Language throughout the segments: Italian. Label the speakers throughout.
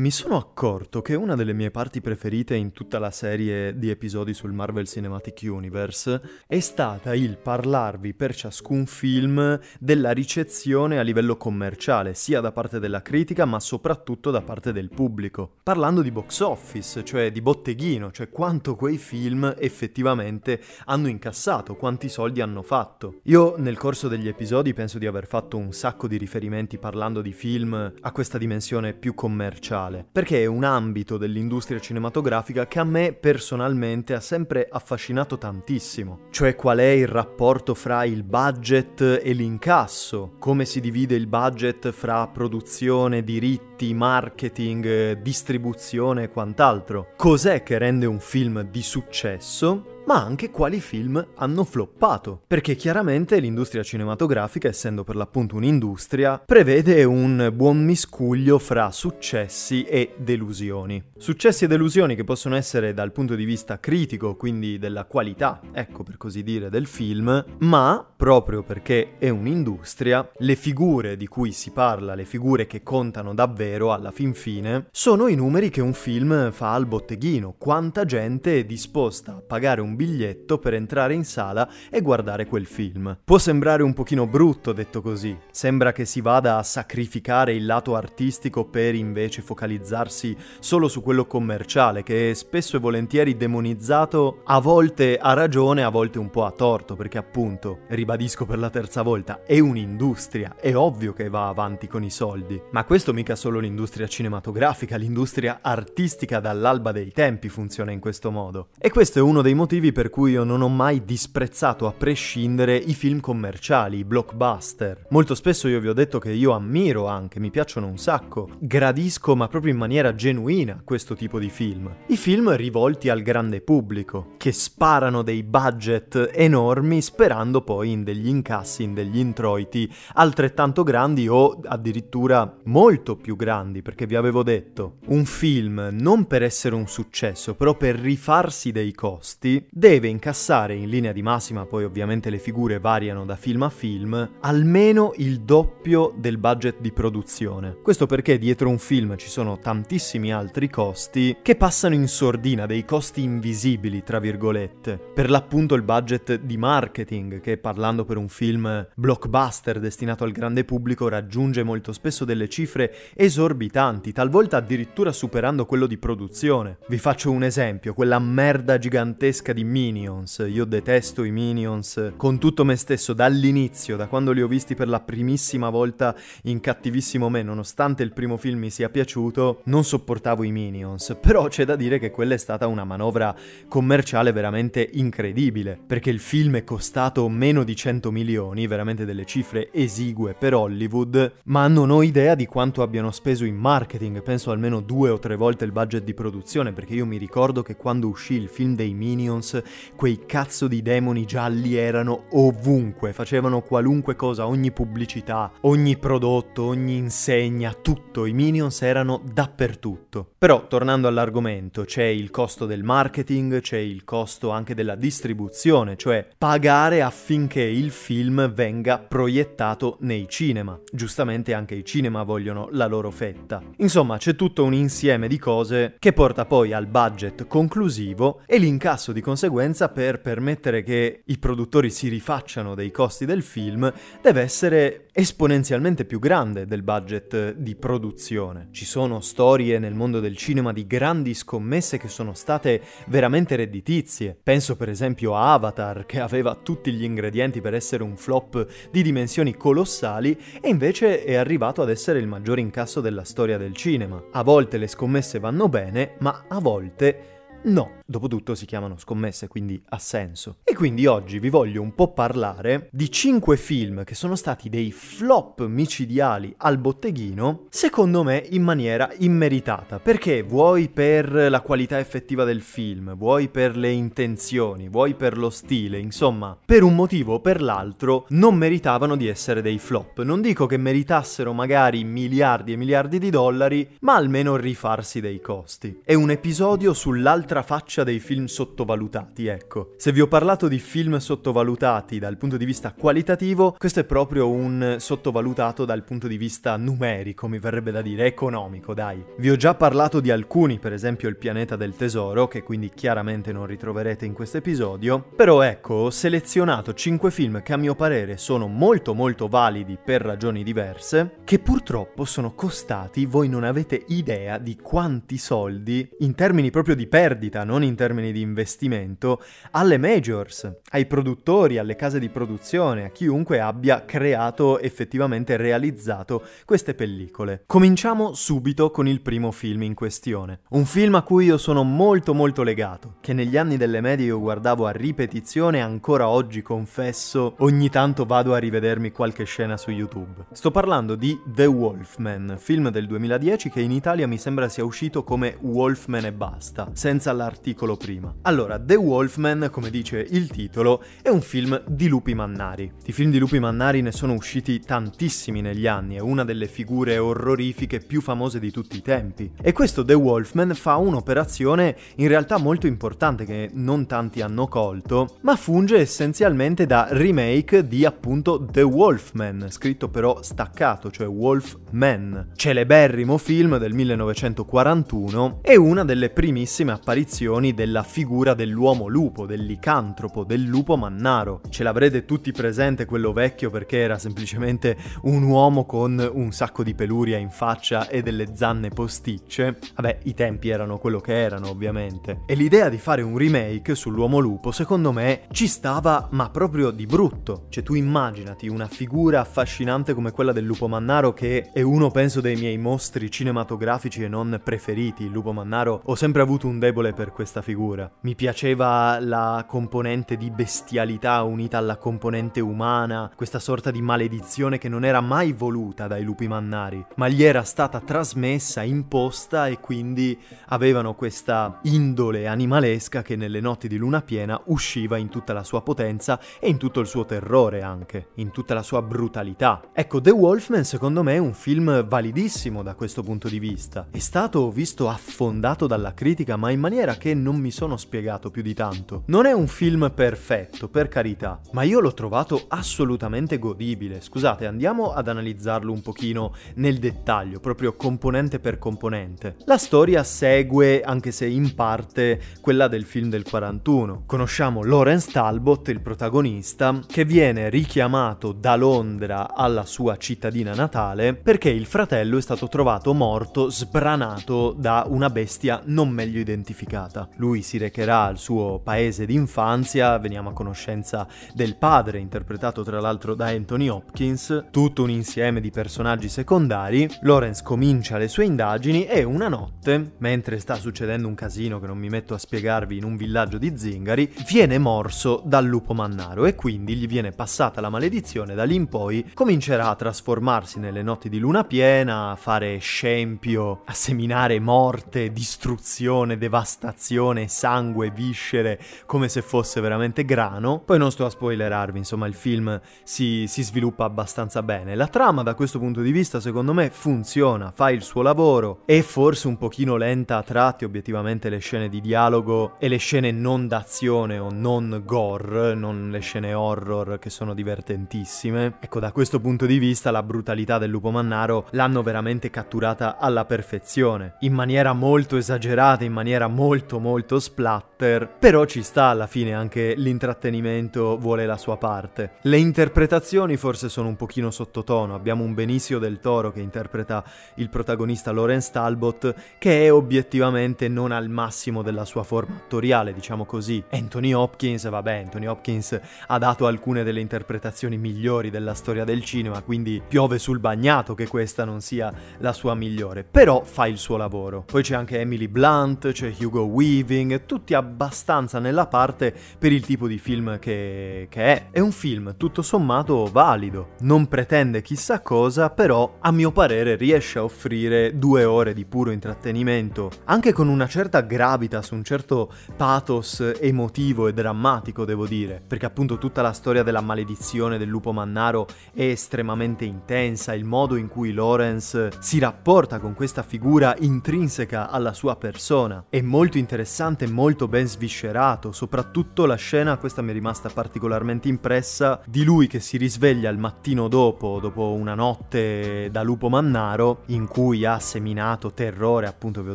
Speaker 1: Mi sono accorto che una delle mie parti preferite in tutta la serie di episodi sul Marvel Cinematic Universe è stata il parlarvi per ciascun film della ricezione a livello commerciale, sia da parte della critica ma soprattutto da parte del pubblico. Parlando di box office, cioè di botteghino, cioè quanto quei film effettivamente hanno incassato, quanti soldi hanno fatto. Io nel corso degli episodi penso di aver fatto un sacco di riferimenti parlando di film a questa dimensione più commerciale mondiale, perché è un ambito dell'industria cinematografica che a me personalmente ha sempre affascinato tantissimo. Cioè qual è il rapporto fra il budget e l'incasso, come si divide il budget fra produzione, diritti, marketing, distribuzione e quant'altro. Cos'è che rende un film di successo? Ma anche quali film hanno floppato. Perché chiaramente l'industria cinematografica, essendo per l'appunto un'industria, prevede un buon miscuglio fra successi e delusioni. Successi e delusioni che possono essere dal punto di vista critico, quindi della qualità, ecco per così dire, del film, ma proprio perché è un'industria, le figure di cui si parla, le figure che contano davvero alla fin fine, sono i numeri che un film fa al botteghino. Quanta gente è disposta a pagare un biglietto per entrare in sala e guardare quel film. Può sembrare un pochino brutto detto così, sembra che si vada a sacrificare il lato artistico per invece focalizzarsi solo su quello commerciale, che è spesso e volentieri demonizzato, a volte a ragione, a volte un po' a torto, perché appunto, ribadisco per la terza volta, è un'industria, è ovvio che va avanti con i soldi, ma questo mica solo l'industria cinematografica, l'industria artistica dall'alba dei tempi funziona in questo modo. E questo è uno dei motivi motivi per cui io non ho mai disprezzato a prescindere i film commerciali, i blockbuster. Molto spesso io vi ho detto che io ammiro anche, mi piacciono un sacco, gradisco ma proprio in maniera genuina questo tipo di film. I film rivolti al grande pubblico, che sparano dei budget enormi sperando poi in degli incassi, in degli introiti altrettanto grandi o addirittura molto più grandi, perché vi avevo detto, un film non per essere un successo, però per rifarsi dei costi, deve incassare in linea di massima, poi ovviamente le figure variano da film a film, almeno il doppio del budget di produzione. Questo perché dietro un film ci sono tantissimi altri costi che passano in sordina, dei costi invisibili, tra virgolette. Per l'appunto il budget di marketing, che parlando per un film blockbuster destinato al grande pubblico raggiunge molto spesso delle cifre esorbitanti, talvolta addirittura superando quello di produzione. Vi faccio un esempio, quella merda gigantesca di Minions. Io detesto i Minions con tutto me stesso dall'inizio, da quando li ho visti per la primissima volta in Cattivissimo Me, nonostante il primo film mi sia piaciuto, non sopportavo i Minions. Però c'è da dire che quella è stata una manovra commerciale veramente incredibile, perché il film è costato meno di 100 milioni, veramente delle cifre esigue per Hollywood, ma non ho idea di quanto abbiano speso in marketing, penso almeno due o tre volte il budget di produzione, perché io mi ricordo che quando uscì il film dei Minions quei cazzo di demoni gialli erano ovunque, facevano qualunque cosa, ogni pubblicità, ogni prodotto, ogni insegna, tutto, i minions erano dappertutto. Però tornando all'argomento, c'è il costo del marketing, c'è il costo anche della distribuzione, cioè pagare affinché il film venga proiettato nei cinema. Giustamente anche i cinema vogliono la loro fetta. Insomma, c'è tutto un insieme di cose che porta poi al budget conclusivo e l'incasso di conseguenza conseguenza, per permettere che i produttori si rifacciano dei costi del film, deve essere esponenzialmente più grande del budget di produzione. Ci sono storie nel mondo del cinema di grandi scommesse che sono state veramente redditizie. Penso per esempio a Avatar, che aveva tutti gli ingredienti per essere un flop di dimensioni colossali e invece è arrivato ad essere il maggiore incasso della storia del cinema. A volte le scommesse vanno bene, ma a volte No, dopotutto si chiamano scommesse, quindi ha senso. E quindi oggi vi voglio un po' parlare di 5 film che sono stati dei flop micidiali al botteghino, secondo me in maniera immeritata, perché vuoi per la qualità effettiva del film, vuoi per le intenzioni, vuoi per lo stile, insomma, per un motivo o per l'altro non meritavano di essere dei flop. Non dico che meritassero magari miliardi e miliardi di dollari, ma almeno rifarsi dei costi. È un episodio sull'alto l'altra faccia dei film sottovalutati, ecco. Se vi ho parlato di film sottovalutati dal punto di vista qualitativo, questo è proprio un sottovalutato dal punto di vista numerico, mi verrebbe da dire, economico, dai. Vi ho già parlato di alcuni, per esempio Il pianeta del tesoro, che quindi chiaramente non ritroverete in questo episodio, però ecco, ho selezionato 5 film che a mio parere sono molto molto validi per ragioni diverse, che purtroppo sono costati, voi non avete idea di quanti soldi, in termini proprio di perdita, non in termini di investimento, alle majors, ai produttori, alle case di produzione, a chiunque abbia creato effettivamente realizzato queste pellicole. Cominciamo subito con il primo film in questione. Un film a cui io sono molto molto legato, che negli anni delle medie io guardavo a ripetizione e ancora oggi confesso ogni tanto vado a rivedermi qualche scena su YouTube. Sto parlando di The Wolfman, film del 2010 che in Italia mi sembra sia uscito come Wolfman e basta, senza l'articolo prima. Allora, The Wolfman, come dice il titolo, è un film di lupi mannari. Di film di lupi mannari ne sono usciti tantissimi negli anni, è una delle figure orrorifiche più famose di tutti i tempi. E questo The Wolfman fa un'operazione in realtà molto importante che non tanti hanno colto, ma funge essenzialmente da remake di appunto The Wolfman, scritto però staccato, cioè Wolfman, celeberrimo film del 1941 e una delle primissime apparizioni della figura dell'uomo lupo, del licantropo, del lupo mannaro. Ce l'avrete tutti presente quello vecchio perché era semplicemente un uomo con un sacco di peluria in faccia e delle zanne posticce. Vabbè, i tempi erano quello che erano, ovviamente. E l'idea di fare un remake sull'uomo lupo, secondo me, ci stava, ma proprio di brutto. Cioè, tu immaginati una figura affascinante come quella del lupo mannaro, che è uno, penso, dei miei mostri cinematografici e non preferiti. Il lupo mannaro, ho sempre avuto un debole per questa figura. Mi piaceva la componente di bestialità unita alla componente umana, questa sorta di maledizione che non era mai voluta dai lupi mannari, ma gli era stata trasmessa, imposta e quindi avevano questa indole animalesca che nelle notti di luna piena usciva in tutta la sua potenza e in tutto il suo terrore anche, in tutta la sua brutalità. Ecco, The Wolfman secondo me è un film validissimo da questo punto di vista. È stato visto affondato dalla critica, ma in maniera che non mi sono spiegato più di tanto. Non è un film perfetto, per carità, ma io l'ho trovato assolutamente godibile. Scusate, andiamo ad analizzarlo un pochino nel dettaglio, proprio componente per componente. La storia segue, anche se in parte, quella del film del 41. Conosciamo Lawrence Talbot, il protagonista, che viene richiamato da Londra alla sua cittadina natale perché il fratello è stato trovato morto, sbranato da una bestia non meglio identificata. Lui si recherà al suo paese d'infanzia, veniamo a conoscenza del padre, interpretato tra l'altro da Anthony Hopkins, tutto un insieme di personaggi secondari. Lawrence comincia le sue indagini e una notte, mentre sta succedendo un casino che non mi metto a spiegarvi in un villaggio di zingari, viene morso dal lupo mannaro e quindi gli viene passata la maledizione, da lì in poi comincerà a trasformarsi nelle notti di luna piena, a fare scempio, a seminare morte, distruzione, devastazione, sangue, viscere, come se fosse veramente grano. Poi non sto a spoilerarvi, insomma il film si, si sviluppa abbastanza bene. La trama da questo punto di vista secondo me funziona, fa il suo lavoro, è forse un pochino lenta a tratti, obiettivamente le scene di dialogo e le scene non d'azione o non gore, non le scene horror che sono divertentissime. Ecco, da questo punto di vista la brutalità del lupo mannaro l'hanno veramente catturata alla perfezione, in maniera molto esagerata, in maniera molto molto splatter, però ci sta alla fine anche l'intrattenimento vuole la sua parte. Le interpretazioni forse sono un pochino sottotono, abbiamo un Benicio del Toro che interpreta il protagonista Lawrence Talbot che è obiettivamente non al massimo della sua forma attoriale, diciamo così. Anthony Hopkins, vabbè, Anthony Hopkins ha dato alcune delle interpretazioni migliori della storia del cinema, quindi piove sul bagnato che questa non sia la sua migliore, però fa il suo lavoro. Poi c'è anche Emily Blunt, c'è Hugo Weaving, tutti abbastanza nella parte per il tipo di film che, che è. È un film tutto sommato valido, non pretende chissà cosa, però a mio parere riesce a offrire due ore di puro intrattenimento, anche con una certa gravitas, un certo pathos emotivo e drammatico, devo dire, perché appunto tutta la storia della maledizione del lupo mannaro è estremamente intensa, il modo in cui Lawrence si rapporta con questa figura intrinseca alla sua persona è molto molto interessante, molto ben sviscerato, soprattutto la scena, questa mi è rimasta particolarmente impressa, di lui che si risveglia il mattino dopo, dopo una notte da lupo mannaro, in cui ha seminato terrore, appunto vi ho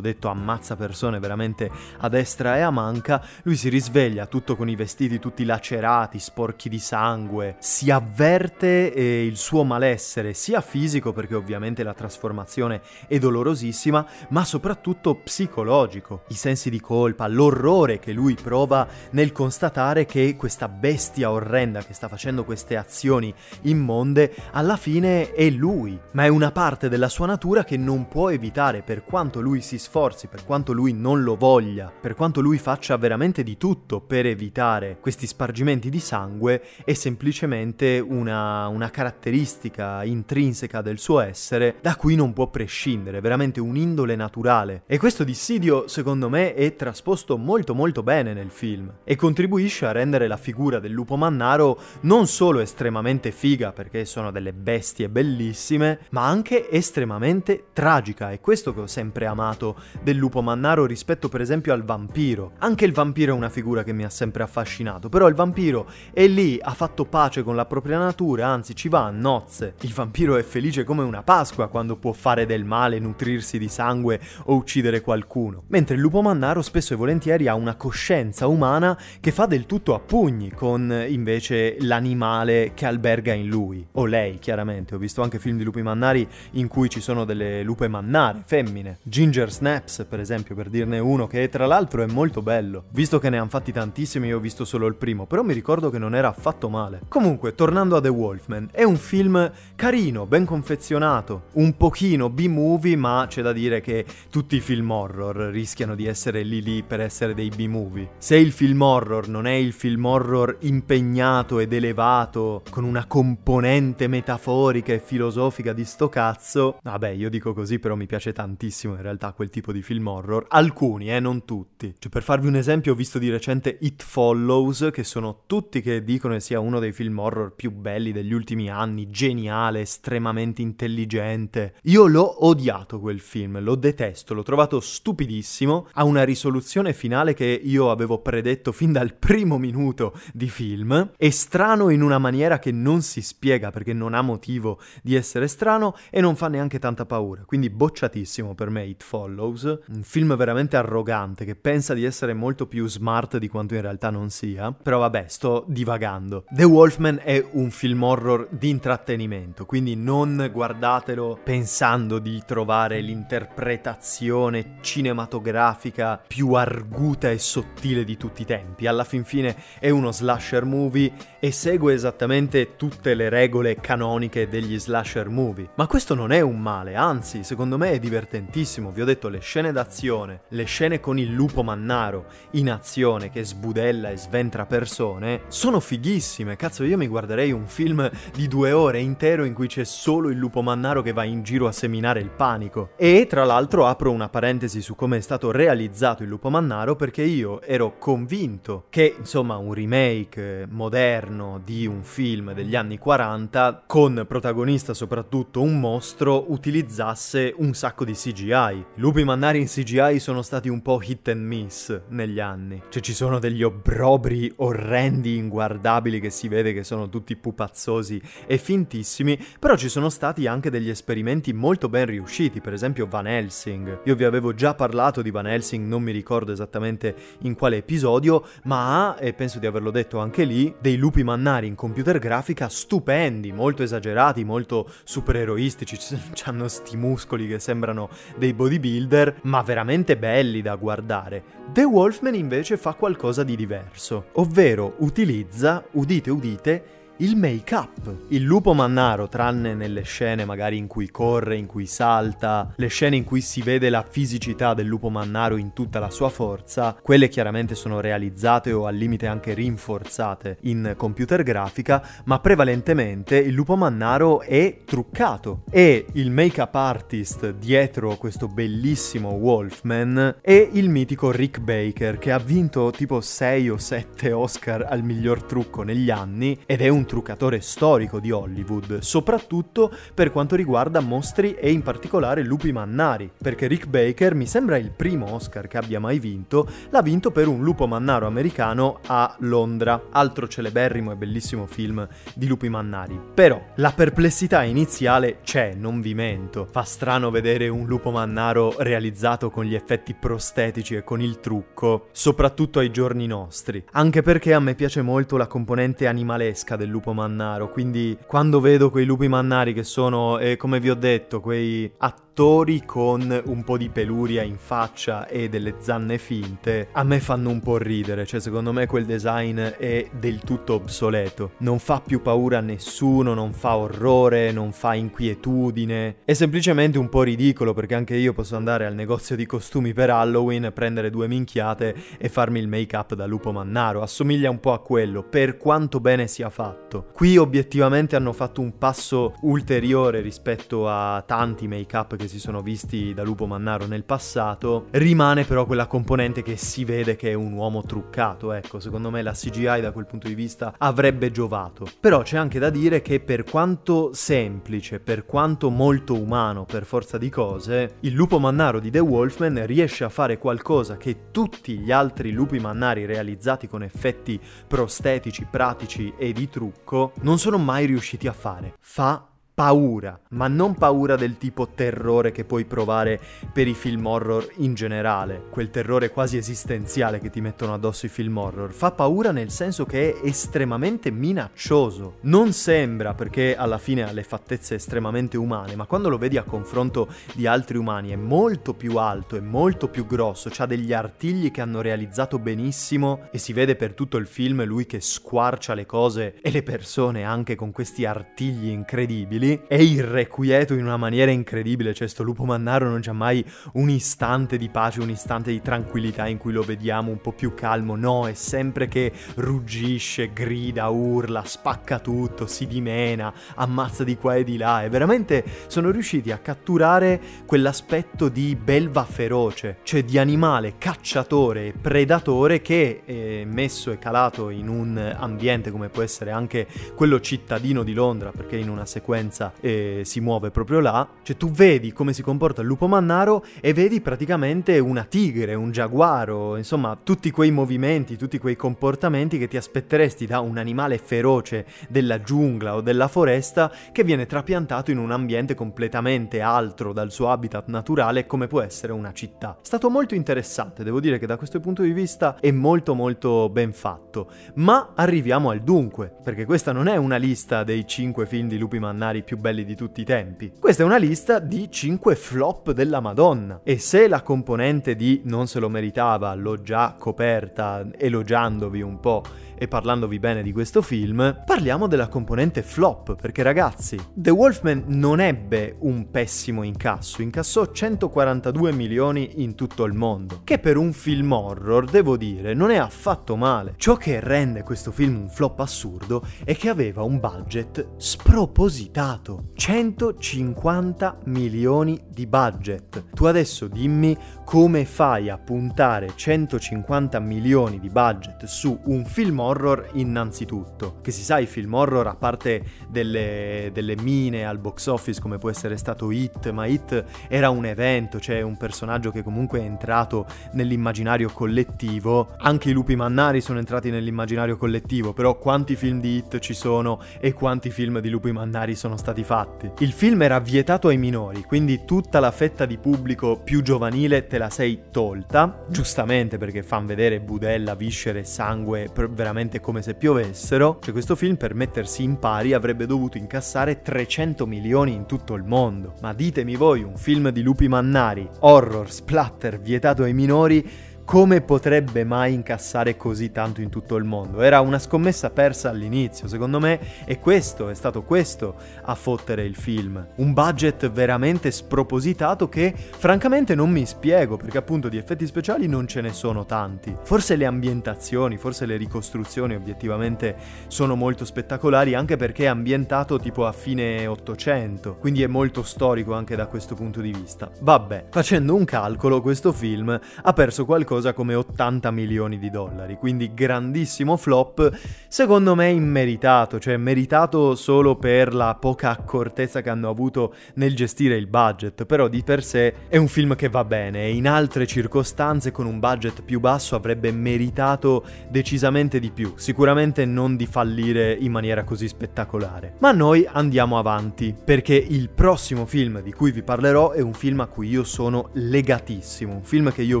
Speaker 1: detto ammazza persone veramente a destra e a manca, lui si risveglia tutto con i vestiti tutti lacerati, sporchi di sangue, si avverte eh, il suo malessere sia fisico perché ovviamente la trasformazione è dolorosissima, ma soprattutto psicologico, i sensi di colpa, l'orrore che lui prova nel constatare che questa bestia orrenda che sta facendo queste azioni immonde alla fine è lui, ma è una parte della sua natura che non può evitare per quanto lui si sforzi, per quanto lui non lo voglia, per quanto lui faccia veramente di tutto per evitare questi spargimenti di sangue, è semplicemente una, una caratteristica intrinseca del suo essere da cui non può prescindere, veramente un'indole naturale. E questo dissidio, secondo me, è trasposto molto molto bene nel film e contribuisce a rendere la figura del lupo mannaro non solo estremamente figa perché sono delle bestie bellissime, ma anche estremamente tragica. È questo che ho sempre amato del lupo mannaro rispetto per esempio al vampiro. Anche il vampiro è una figura che mi ha sempre affascinato, però il vampiro è lì, ha fatto pace con la propria natura, anzi ci va a nozze. Il vampiro è felice come una Pasqua quando può fare del male, nutrirsi di sangue o uccidere qualcuno. Mentre il lupo mannaro spesso e volentieri ha una coscienza umana che fa del tutto a pugni con invece l'animale che alberga in lui. O lei, chiaramente. Ho visto anche film di lupi mannari in cui ci sono delle lupe mannare, femmine. Ginger Snaps, per esempio, per dirne uno, che tra l'altro è molto bello. Visto che ne hanno fatti tantissimi, io ho visto solo il primo, però mi ricordo che non era affatto male. Comunque, tornando a The Wolfman, è un film carino, ben confezionato, un pochino B-movie, ma c'è da dire che tutti i film horror rischiano di essere lì lì per essere dei B-movie. Se il film horror non è il film horror impegnato ed elevato, con una componente metaforica e filosofica di sto cazzo, vabbè, io dico così, però mi piace tantissimo in realtà quel tipo di film horror. Alcuni, eh, non tutti. Cioè, per farvi un esempio, ho visto di recente It Follows, che sono tutti che dicono che sia uno dei film horror più belli degli ultimi anni, geniale, estremamente intelligente. Io l'ho odiato quel film, lo detesto, l'ho trovato stupidissimo, ha una risoluzione finale che io avevo predetto fin dal primo minuto di film, è strano in una maniera che non si spiega perché non ha motivo di essere strano e non fa neanche tanta paura, quindi bocciatissimo per me It Follows, un film veramente arrogante che pensa di essere molto più smart di quanto in realtà non sia, però vabbè, sto divagando. The Wolfman è un film horror di intrattenimento, quindi non guardatelo pensando di trovare l'interpretazione cinematografica più arguta e sottile di tutti i tempi. Alla fin fine è uno slasher movie e segue esattamente tutte le regole canoniche degli slasher movie. Ma questo non è un male, anzi, secondo me è divertentissimo. Vi ho detto le scene d'azione, le scene con il lupo mannaro in azione che sbudella e sventra persone, sono fighissime. Cazzo, io mi guarderei un film di due ore intero in cui c'è solo il lupo mannaro che va in giro a seminare il panico. E tra l'altro apro una parentesi su come è stato realizzato il lupo mannaro perché io ero convinto che, insomma, un remake moderno di un film degli anni 40 con protagonista soprattutto un mostro utilizzasse un sacco di CGI. I lupi mannari in CGI sono stati un po' hit and miss negli anni. Cioè ci sono degli obbrobri orrendi, inguardabili che si vede che sono tutti pupazzosi e fintissimi, però ci sono stati anche degli esperimenti molto ben riusciti, per esempio Van Helsing. Io vi avevo già parlato di Van Helsing, non mi ricordo esattamente in quale episodio, ma ha, e penso di averlo detto anche lì, dei lupi mannari in computer grafica stupendi, molto esagerati, molto supereroistici, hanno sti muscoli che sembrano dei bodybuilder, ma veramente belli da guardare. The Wolfman invece fa qualcosa di diverso, ovvero utilizza, udite udite, il make-up. Il lupo mannaro, tranne nelle scene magari in cui corre, in cui salta, le scene in cui si vede la fisicità del lupo mannaro in tutta la sua forza, quelle chiaramente sono realizzate o al limite anche rinforzate in computer grafica, ma prevalentemente il lupo mannaro è truccato. E il make-up artist dietro questo bellissimo Wolfman è il mitico Rick Baker che ha vinto tipo 6 o 7 Oscar al miglior trucco negli anni ed è un truccatore storico di Hollywood, soprattutto per quanto riguarda mostri e in particolare lupi mannari, perché Rick Baker mi sembra il primo Oscar che abbia mai vinto, l'ha vinto per un lupo mannaro americano a Londra, altro celeberrimo e bellissimo film di lupi mannari. Però la perplessità iniziale c'è, non vi mento. Fa strano vedere un lupo mannaro realizzato con gli effetti prostetici e con il trucco, soprattutto ai giorni nostri. Anche perché a me piace molto la componente animalesca del lupo mannaro, quindi quando vedo quei lupi mannari che sono, eh, come vi ho detto, quei attori attori con un po' di peluria in faccia e delle zanne finte, a me fanno un po' ridere, cioè secondo me quel design è del tutto obsoleto. Non fa più paura a nessuno, non fa orrore, non fa inquietudine, è semplicemente un po' ridicolo perché anche io posso andare al negozio di costumi per Halloween, prendere due minchiate e farmi il make up da lupo mannaro, assomiglia un po' a quello, per quanto bene sia fatto. Qui obiettivamente hanno fatto un passo ulteriore rispetto a tanti make up che che si sono visti da Lupo Mannaro nel passato, rimane però quella componente che si vede che è un uomo truccato, ecco, secondo me la CGI da quel punto di vista avrebbe giovato. Però c'è anche da dire che per quanto semplice, per quanto molto umano per forza di cose, il Lupo Mannaro di The Wolfman riesce a fare qualcosa che tutti gli altri lupi mannari realizzati con effetti prostetici, pratici e di trucco non sono mai riusciti a fare. Fa paura, ma non paura del tipo terrore che puoi provare per i film horror in generale, quel terrore quasi esistenziale che ti mettono addosso i film horror. Fa paura nel senso che è estremamente minaccioso. Non sembra perché alla fine ha le fattezze estremamente umane, ma quando lo vedi a confronto di altri umani è molto più alto, è molto più grosso, ha degli artigli che hanno realizzato benissimo e si vede per tutto il film lui che squarcia le cose e le persone anche con questi artigli incredibili lì è irrequieto in una maniera incredibile, cioè sto lupo mannaro non c'è mai un istante di pace, un istante di tranquillità in cui lo vediamo un po' più calmo, no, è sempre che ruggisce, grida, urla, spacca tutto, si dimena, ammazza di qua e di là. E veramente sono riusciti a catturare quell'aspetto di belva feroce, cioè di animale cacciatore e predatore che è messo e calato in un ambiente come può essere anche quello cittadino di Londra, perché in una sequenza distanza e si muove proprio là, cioè tu vedi come si comporta il lupo mannaro e vedi praticamente una tigre, un giaguaro, insomma tutti quei movimenti, tutti quei comportamenti che ti aspetteresti da un animale feroce della giungla o della foresta che viene trapiantato in un ambiente completamente altro dal suo habitat naturale come può essere una città. È stato molto interessante, devo dire che da questo punto di vista è molto molto ben fatto, ma arriviamo al dunque, perché questa non è una lista dei 5 film di lupi mannari più belli di tutti i tempi. Questa è una lista di 5 flop della Madonna. E se la componente di non se lo meritava l'ho già coperta elogiandovi un po' e parlandovi bene di questo film, parliamo della componente flop, perché ragazzi, The Wolfman non ebbe un pessimo incasso, incassò 142 milioni in tutto il mondo, che per un film horror, devo dire, non è affatto male. Ciò che rende questo film un flop assurdo è che aveva un budget spropositato, 150 milioni di budget. Tu adesso dimmi come fai a puntare 150 milioni di budget su un film horror innanzitutto. Che si sa, i film horror, a parte delle, delle mine al box office come può essere stato Hit, ma Hit era un evento, cioè un personaggio che comunque è entrato nell'immaginario collettivo. Anche i lupi mannari sono entrati nell'immaginario collettivo, però quanti film di Hit ci sono e quanti film di lupi mannari sono stati fatti? Il film era vietato ai minori, quindi tutta la fetta di pubblico più giovanile te la sei tolta, giustamente perché fanno vedere budella, viscere, sangue, veramente come se piovessero, cioè questo film per mettersi in pari avrebbe dovuto incassare 300 milioni in tutto il mondo. Ma ditemi voi, un film di lupi mannari, horror, splatter, vietato ai minori, come potrebbe mai incassare così tanto in tutto il mondo? Era una scommessa persa all'inizio, secondo me, e questo è stato questo a fottere il film. Un budget veramente spropositato che francamente non mi spiego, perché appunto di effetti speciali non ce ne sono tanti. Forse le ambientazioni, forse le ricostruzioni obiettivamente sono molto spettacolari, anche perché è ambientato tipo a fine 800, quindi è molto storico anche da questo punto di vista. Vabbè, facendo un calcolo, questo film ha perso qualcosa qualcosa come 80 milioni di dollari, quindi grandissimo flop, secondo me immeritato, cioè meritato solo per la poca accortezza che hanno avuto nel gestire il budget, però di per sé è un film che va bene e in altre circostanze con un budget più basso avrebbe meritato decisamente di più, sicuramente non di fallire in maniera così spettacolare. Ma noi andiamo avanti, perché il prossimo film di cui vi parlerò è un film a cui io sono legatissimo, un film che io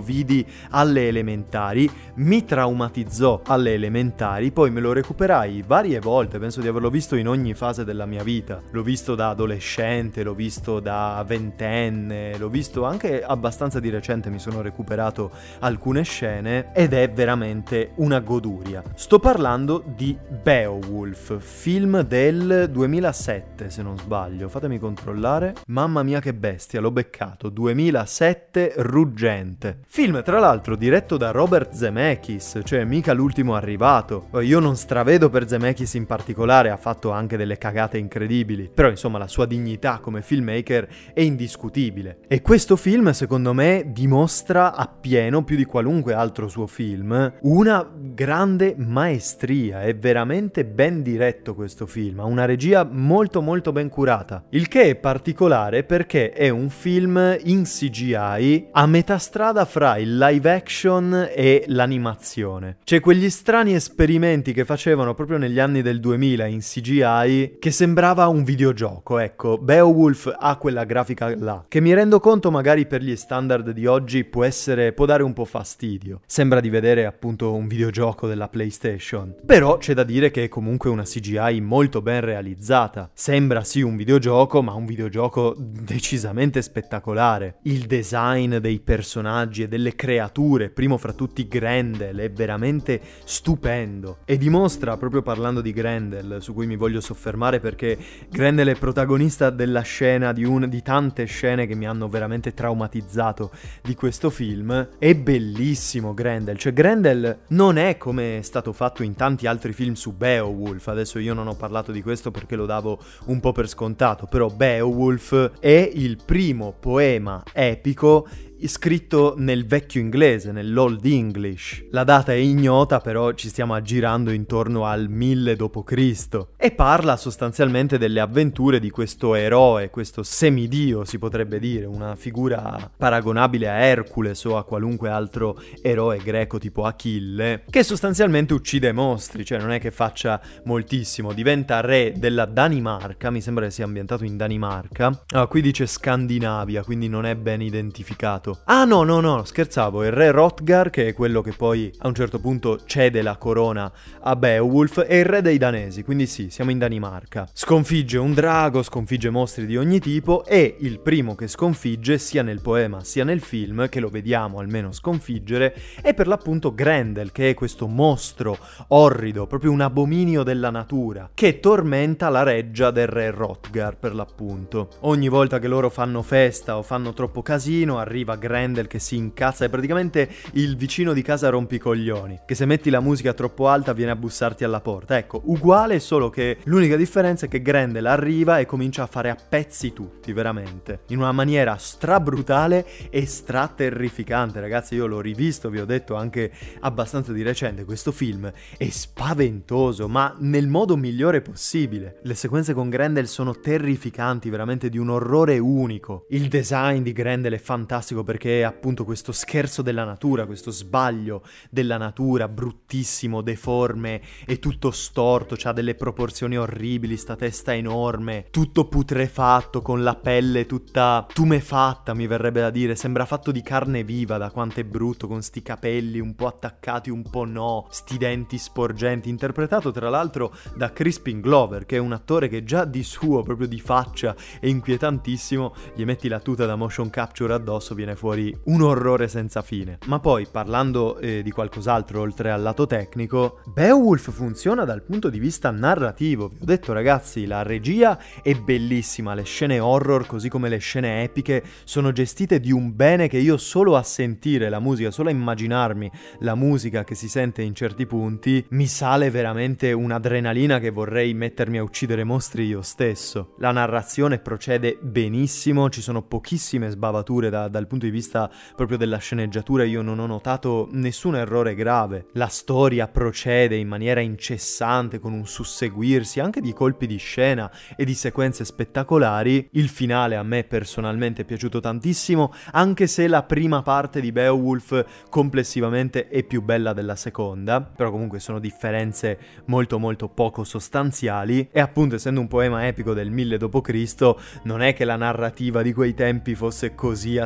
Speaker 1: vidi alle elementari, mi traumatizzò alle elementari, poi me lo recuperai varie volte, penso di averlo visto in ogni fase della mia vita. L'ho visto da adolescente, l'ho visto da ventenne, l'ho visto anche abbastanza di recente, mi sono recuperato alcune scene ed è veramente una goduria. Sto parlando di Beowulf, film del 2007 se non sbaglio, fatemi controllare. Mamma mia che bestia, l'ho beccato, 2007 ruggente. Film tra l'altro diretto da Robert Zemeckis, cioè mica l'ultimo arrivato. Io non stravedo per Zemeckis in particolare, ha fatto anche delle cagate incredibili, però insomma la sua dignità come filmmaker è indiscutibile. E questo film secondo me dimostra appieno più di qualunque altro suo film una grande maestria, è veramente ben diretto questo film, ha una regia molto molto ben curata, il che è particolare perché è un film in CGI a metà strada fra il live action e l'animazione. C'è quegli strani esperimenti che facevano proprio negli anni del 2000 in CGI che sembrava un videogioco, ecco, Beowulf ha quella grafica là, che mi rendo conto magari per gli standard di oggi può essere, può dare un po' fastidio. Sembra di vedere appunto un videogioco della PlayStation. Però c'è da dire che è comunque una CGI molto ben realizzata. Sembra sì un videogioco, ma un videogioco decisamente spettacolare. Il design dei personaggi e delle creature, primo fra tutti Grendel, è veramente stupendo. E dimostra, proprio parlando di Grendel, su cui mi voglio soffermare perché Grendel è protagonista della scena, di, un, di tante scene che mi hanno veramente traumatizzato di questo film. È bellissimo Grendel, cioè Grendel non è come è stato fatto in tanti altri film su Beowulf, adesso io non ho parlato di questo perché lo davo un po' per scontato, però Beowulf è il primo poema epico scritto nel vecchio inglese, nell'Old English. La data è ignota, però ci stiamo aggirando intorno al 1000 d.C. e parla sostanzialmente delle avventure di questo eroe, questo semidio si potrebbe dire, una figura paragonabile a Hercules o a qualunque altro eroe greco tipo Achille, che sostanzialmente uccide mostri, cioè non è che faccia moltissimo, diventa re della Danimarca, mi sembra che sia ambientato in Danimarca. Ah, qui dice Scandinavia, quindi non è ben identificato stato. Ah no, no, no, scherzavo, il re Rotgar, che è quello che poi a un certo punto cede la corona a Beowulf, è il re dei danesi, quindi sì, siamo in Danimarca. Sconfigge un drago, sconfigge mostri di ogni tipo e il primo che sconfigge, sia nel poema sia nel film, che lo vediamo almeno sconfiggere, è per l'appunto Grendel, che è questo mostro orrido, proprio un abominio della natura, che tormenta la reggia del re Rotgar per l'appunto. Ogni volta che loro fanno festa o fanno troppo casino, arriva Grendel che si incazza, è praticamente il vicino di casa rompicoglioni, che se metti la musica troppo alta viene a bussarti alla porta. Ecco, uguale, solo che l'unica differenza è che Grendel arriva e comincia a fare a pezzi tutti, veramente, in una maniera strabrutale e straterrificante. Ragazzi, io l'ho rivisto, vi ho detto anche abbastanza di recente, questo film è spaventoso, ma nel modo migliore possibile. Le sequenze con Grendel sono terrificanti, veramente di un orrore unico. Il design di Grendel è fantastico perché è appunto questo scherzo della natura, questo sbaglio della natura, bruttissimo, deforme, è tutto storto, ha delle proporzioni orribili, sta testa enorme, tutto putrefatto, con la pelle tutta tumefatta, mi verrebbe da dire, sembra fatto di carne viva da quanto è brutto, con sti capelli un po' attaccati, un po' no, sti denti sporgenti, interpretato tra l'altro da Crispin Glover, che è un attore che già di suo, proprio di faccia, è inquietantissimo, gli metti la tuta da motion capture addosso, viene fuori un orrore senza fine. Ma poi, parlando eh, di qualcos'altro oltre al lato tecnico, Beowulf funziona dal punto di vista narrativo. Vi ho detto ragazzi, la regia è bellissima, le scene horror così come le scene epiche sono gestite di un bene che io solo a sentire la musica, solo a immaginarmi la musica che si sente in certi punti, mi sale veramente un'adrenalina che vorrei mettermi a uccidere mostri io stesso. La narrazione procede benissimo, ci sono pochissime sbavature da, dal punto punto di vista proprio della sceneggiatura io non ho notato nessun errore grave. La storia procede in maniera incessante con un susseguirsi anche di colpi di scena e di sequenze spettacolari. Il finale a me personalmente è piaciuto tantissimo, anche se la prima parte di Beowulf complessivamente è più bella della seconda, però comunque sono differenze molto molto poco sostanziali e appunto essendo un poema epico del 1000 d.C. non è che la narrativa di quei tempi fosse così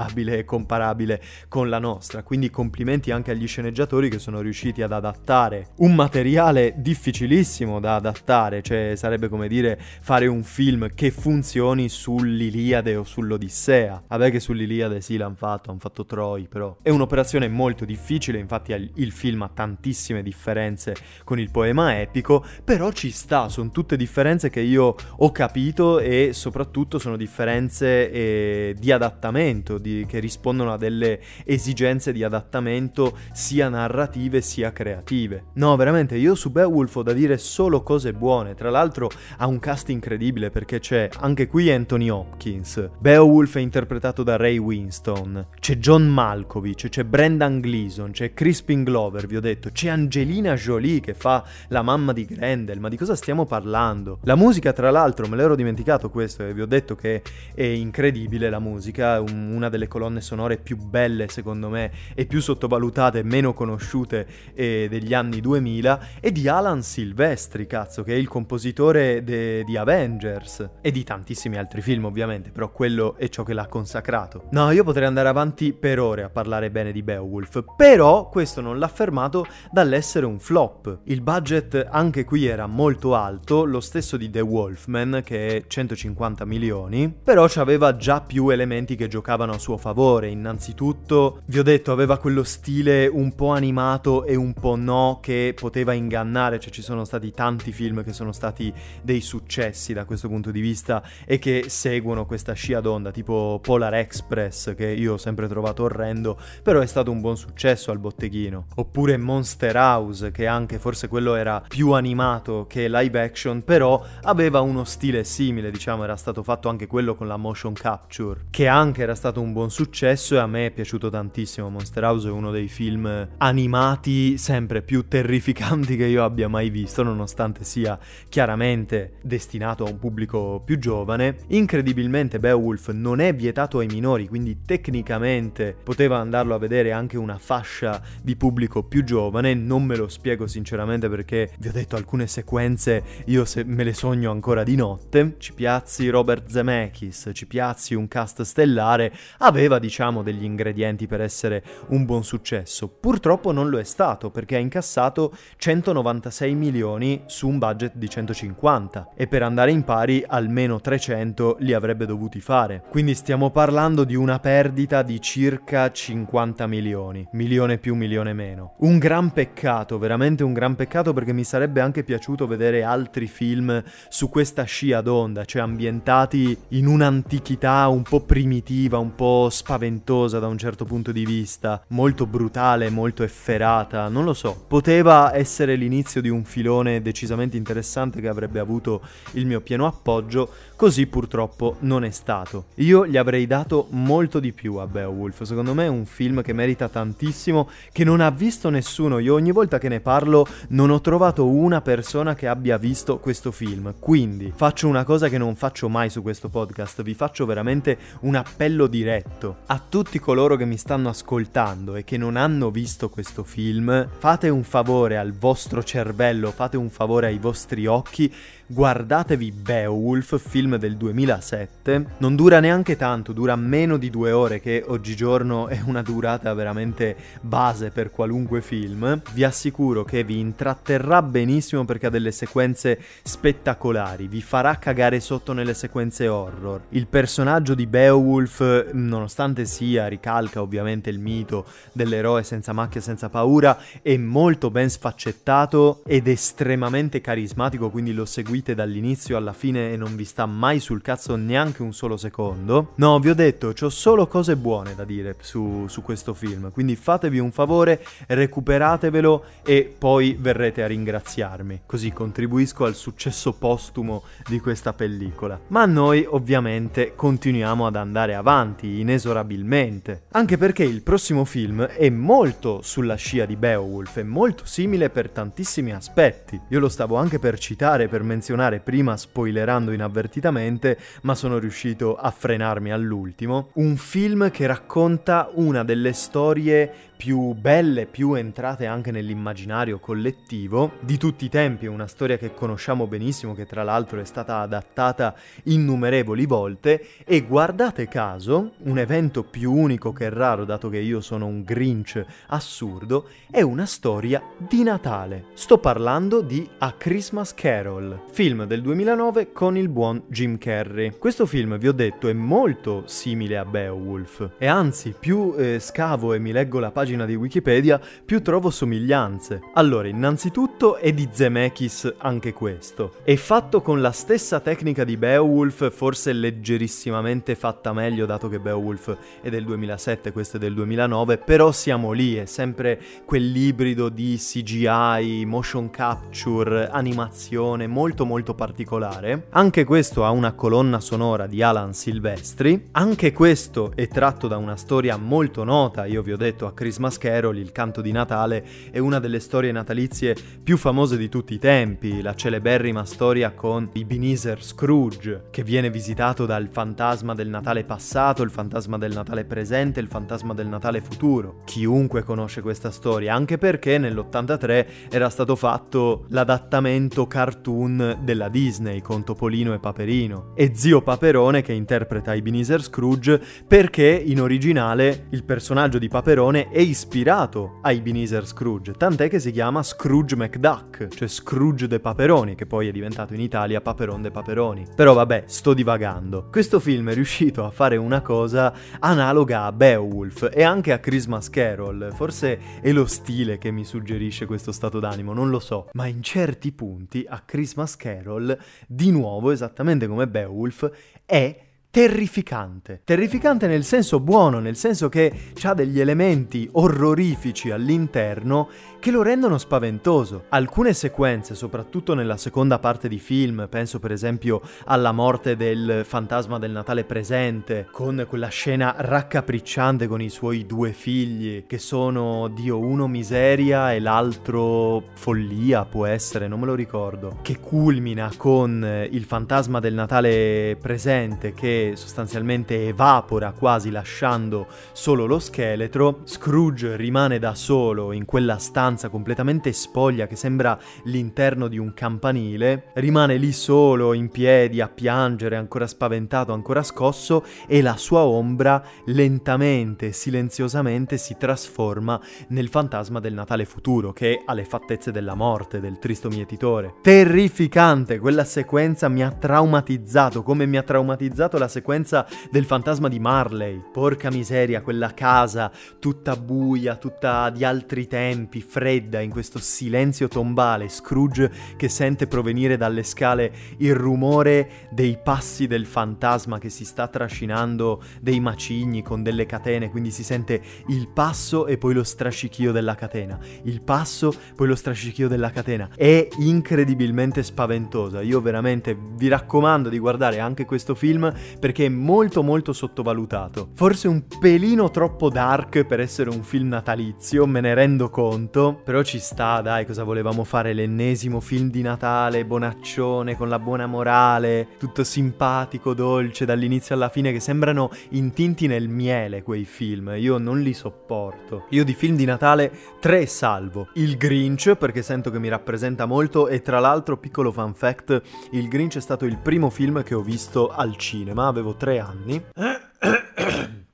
Speaker 1: assimilabile e comparabile con la nostra, quindi complimenti anche agli sceneggiatori che sono riusciti ad adattare un materiale difficilissimo da adattare, cioè sarebbe come dire fare un film che funzioni sull'Iliade o sull'Odissea. Vabbè che sull'Iliade sì l'hanno fatto, hanno fatto Troy, però è un'operazione molto difficile, infatti il film ha tantissime differenze con il poema epico, però ci sta, sono tutte differenze che io ho capito e soprattutto sono differenze eh, di adattamento, di, che rispondono a delle esigenze di adattamento sia narrative sia creative. No, veramente, io su Beowulf ho da dire solo cose buone, tra l'altro ha un cast incredibile perché c'è anche qui Anthony Hopkins, Beowulf è interpretato da Ray Winston, c'è John Malkovich, c'è Brendan Gleeson, c'è Crispin Glover, vi ho detto, c'è Angelina Jolie che fa la mamma di Grendel, ma di cosa stiamo parlando? La musica, tra l'altro, me l'ero dimenticato questo e vi ho detto che è incredibile la musica, una delle colonne sonore più belle secondo me e più sottovalutate, meno conosciute eh, degli anni 2000, e di Alan Silvestri, cazzo, che è il compositore de- di Avengers e di tantissimi altri film ovviamente, però quello è ciò che l'ha consacrato. No, io potrei andare avanti per ore a parlare bene di Beowulf, però questo non l'ha fermato dall'essere un flop. Il budget anche qui era molto alto, lo stesso di The Wolfman che è 150 milioni, però aveva già più elementi che giocavano suo favore. Innanzitutto, vi ho detto, aveva quello stile un po' animato e un po' no che poteva ingannare, cioè ci sono stati tanti film che sono stati dei successi da questo punto di vista e che seguono questa scia d'onda, tipo Polar Express che io ho sempre trovato orrendo, però è stato un buon successo al botteghino. Oppure Monster House, che anche forse quello era più animato che live action, però aveva uno stile simile, diciamo, era stato fatto anche quello con la motion capture, che anche era stato un buon successo e a me è piaciuto tantissimo. Monster House è uno dei film animati sempre più terrificanti che io abbia mai visto, nonostante sia chiaramente destinato a un pubblico più giovane. Incredibilmente Beowulf non è vietato ai minori, quindi tecnicamente poteva andarlo a vedere anche una fascia di pubblico più giovane, non me lo spiego sinceramente perché vi ho detto alcune sequenze io se me le sogno ancora di notte, ci piazzi Robert Zemeckis, ci piazzi un cast stellare, aveva diciamo degli ingredienti per essere un buon successo. Purtroppo non lo è stato perché ha incassato 196 milioni su un budget di 150 e per andare in pari almeno 300 li avrebbe dovuti fare. Quindi stiamo parlando di una perdita di circa 50 milioni, milione più, milione meno. Un gran peccato, veramente un gran peccato perché mi sarebbe anche piaciuto vedere altri film su questa scia d'onda, cioè ambientati in un'antichità un po' primitiva, un po' spaventosa da un certo punto di vista, molto brutale, molto efferata, non lo so. Poteva essere l'inizio di un filone decisamente interessante che avrebbe avuto il mio pieno appoggio, così purtroppo non è stato. Io gli avrei dato molto di più a Beowulf, secondo me è un film che merita tantissimo, che non ha visto nessuno, io ogni volta che ne parlo non ho trovato una persona che abbia visto questo film, quindi faccio una cosa che non faccio mai su questo podcast, vi faccio veramente un appello diretto a tutti coloro che mi stanno ascoltando e che non hanno visto questo film, fate un favore al vostro cervello, fate un favore ai vostri occhi guardatevi Beowulf, film del 2007. Non dura neanche tanto, dura meno di due ore, che oggigiorno è una durata veramente base per qualunque film. Vi assicuro che vi intratterrà benissimo perché ha delle sequenze spettacolari, vi farà cagare sotto nelle sequenze horror. Il personaggio di Beowulf, nonostante sia, ricalca ovviamente il mito dell'eroe senza macchia, senza paura, è molto ben sfaccettato ed estremamente carismatico, quindi lo seguite seguite dall'inizio alla fine e non vi sta mai sul cazzo neanche un solo secondo. No, vi ho detto, ho solo cose buone da dire su, su questo film, quindi fatevi un favore, recuperatevelo e poi verrete a ringraziarmi. Così contribuisco al successo postumo di questa pellicola. Ma noi ovviamente continuiamo ad andare avanti inesorabilmente. Anche perché il prossimo film è molto sulla scia di Beowulf, è molto simile per tantissimi aspetti. Io lo stavo anche per citare, per menzionare prima, spoilerando inavvertitamente, ma sono riuscito a frenarmi all'ultimo. Un film che racconta una delle storie più belle, più entrate anche nell'immaginario collettivo di tutti i tempi, una storia che conosciamo benissimo, che tra l'altro è stata adattata innumerevoli volte e guardate caso, un evento più unico che raro, dato che io sono un Grinch assurdo, è una storia di Natale. Sto parlando di A Christmas Carol, film del 2009 con il buon Jim Carrey. Questo film, vi ho detto, è molto simile a Beowulf e anzi, più eh, scavo e mi leggo la pagina pagina di Wikipedia, più trovo somiglianze. Allora, innanzitutto è di Zemeckis anche questo. È fatto con la stessa tecnica di Beowulf, forse leggerissimamente fatta meglio, dato che Beowulf è del 2007, questo è del 2009, però siamo lì, è sempre quell'ibrido di CGI, motion capture, animazione molto molto particolare. Anche questo ha una colonna sonora di Alan Silvestri, anche questo è tratto da una storia molto nota, io vi ho detto a Chris Christmas Carol, il canto di Natale, è una delle storie natalizie più famose di tutti i tempi, la celeberrima storia con Ebenezer Scrooge, che viene visitato dal fantasma del Natale passato, il fantasma del Natale presente, il fantasma del Natale futuro. Chiunque conosce questa storia, anche perché nell'83 era stato fatto l'adattamento cartoon della Disney con Topolino e Paperino. E zio Paperone che interpreta Ebenezer Scrooge perché in originale il personaggio di Paperone è ispirato a Ebenezer Scrooge, tant'è che si chiama Scrooge McDuck, cioè Scrooge de Paperoni, che poi è diventato in Italia Paperon de Paperoni. Però vabbè, sto divagando. Questo film è riuscito a fare una cosa analoga a Beowulf e anche a Christmas Carol, forse è lo stile che mi suggerisce questo stato d'animo, non lo so, ma in certi punti a Christmas Carol, di nuovo, esattamente come Beowulf, è terrificante. Terrificante nel senso buono, nel senso che ha degli elementi orrorifici all'interno che lo rendono spaventoso. Alcune sequenze, soprattutto nella seconda parte di film, penso per esempio alla morte del fantasma del Natale presente, con quella scena raccapricciante con i suoi due figli, che sono, Dio, uno miseria e l'altro follia, può essere, non me lo ricordo, che culmina con il fantasma del Natale presente che sostanzialmente evapora quasi lasciando solo lo scheletro, Scrooge rimane da solo in quella stanza stanza completamente spoglia che sembra l'interno di un campanile, rimane lì solo, in piedi, a piangere, ancora spaventato, ancora scosso, e la sua ombra lentamente, silenziosamente si trasforma nel fantasma del Natale futuro, che ha le fattezze della morte, del tristo mietitore. Terrificante, quella sequenza mi ha traumatizzato, come mi ha traumatizzato la sequenza del fantasma di Marley. Porca miseria, quella casa tutta buia, tutta di altri tempi, fredda, in questo silenzio tombale, Scrooge che sente provenire dalle scale il rumore dei passi del fantasma che si sta trascinando dei macigni con delle catene, quindi si sente il passo e poi lo strascichio della catena, il passo, poi lo strascichio della catena. È incredibilmente spaventosa. Io veramente vi raccomando di guardare anche questo film perché è molto molto sottovalutato. Forse un pelino troppo dark per essere un film natalizio, me ne rendo conto, però ci sta, dai, cosa volevamo fare? L'ennesimo film di Natale, bonaccione, con la buona morale, tutto simpatico, dolce, dall'inizio alla fine, che sembrano intinti nel miele quei film. Io non li sopporto. Io di film di Natale tre salvo. Il Grinch, perché sento che mi rappresenta molto, e tra l'altro, piccolo fun fact, il Grinch è stato il primo film che ho visto al cinema, avevo tre anni.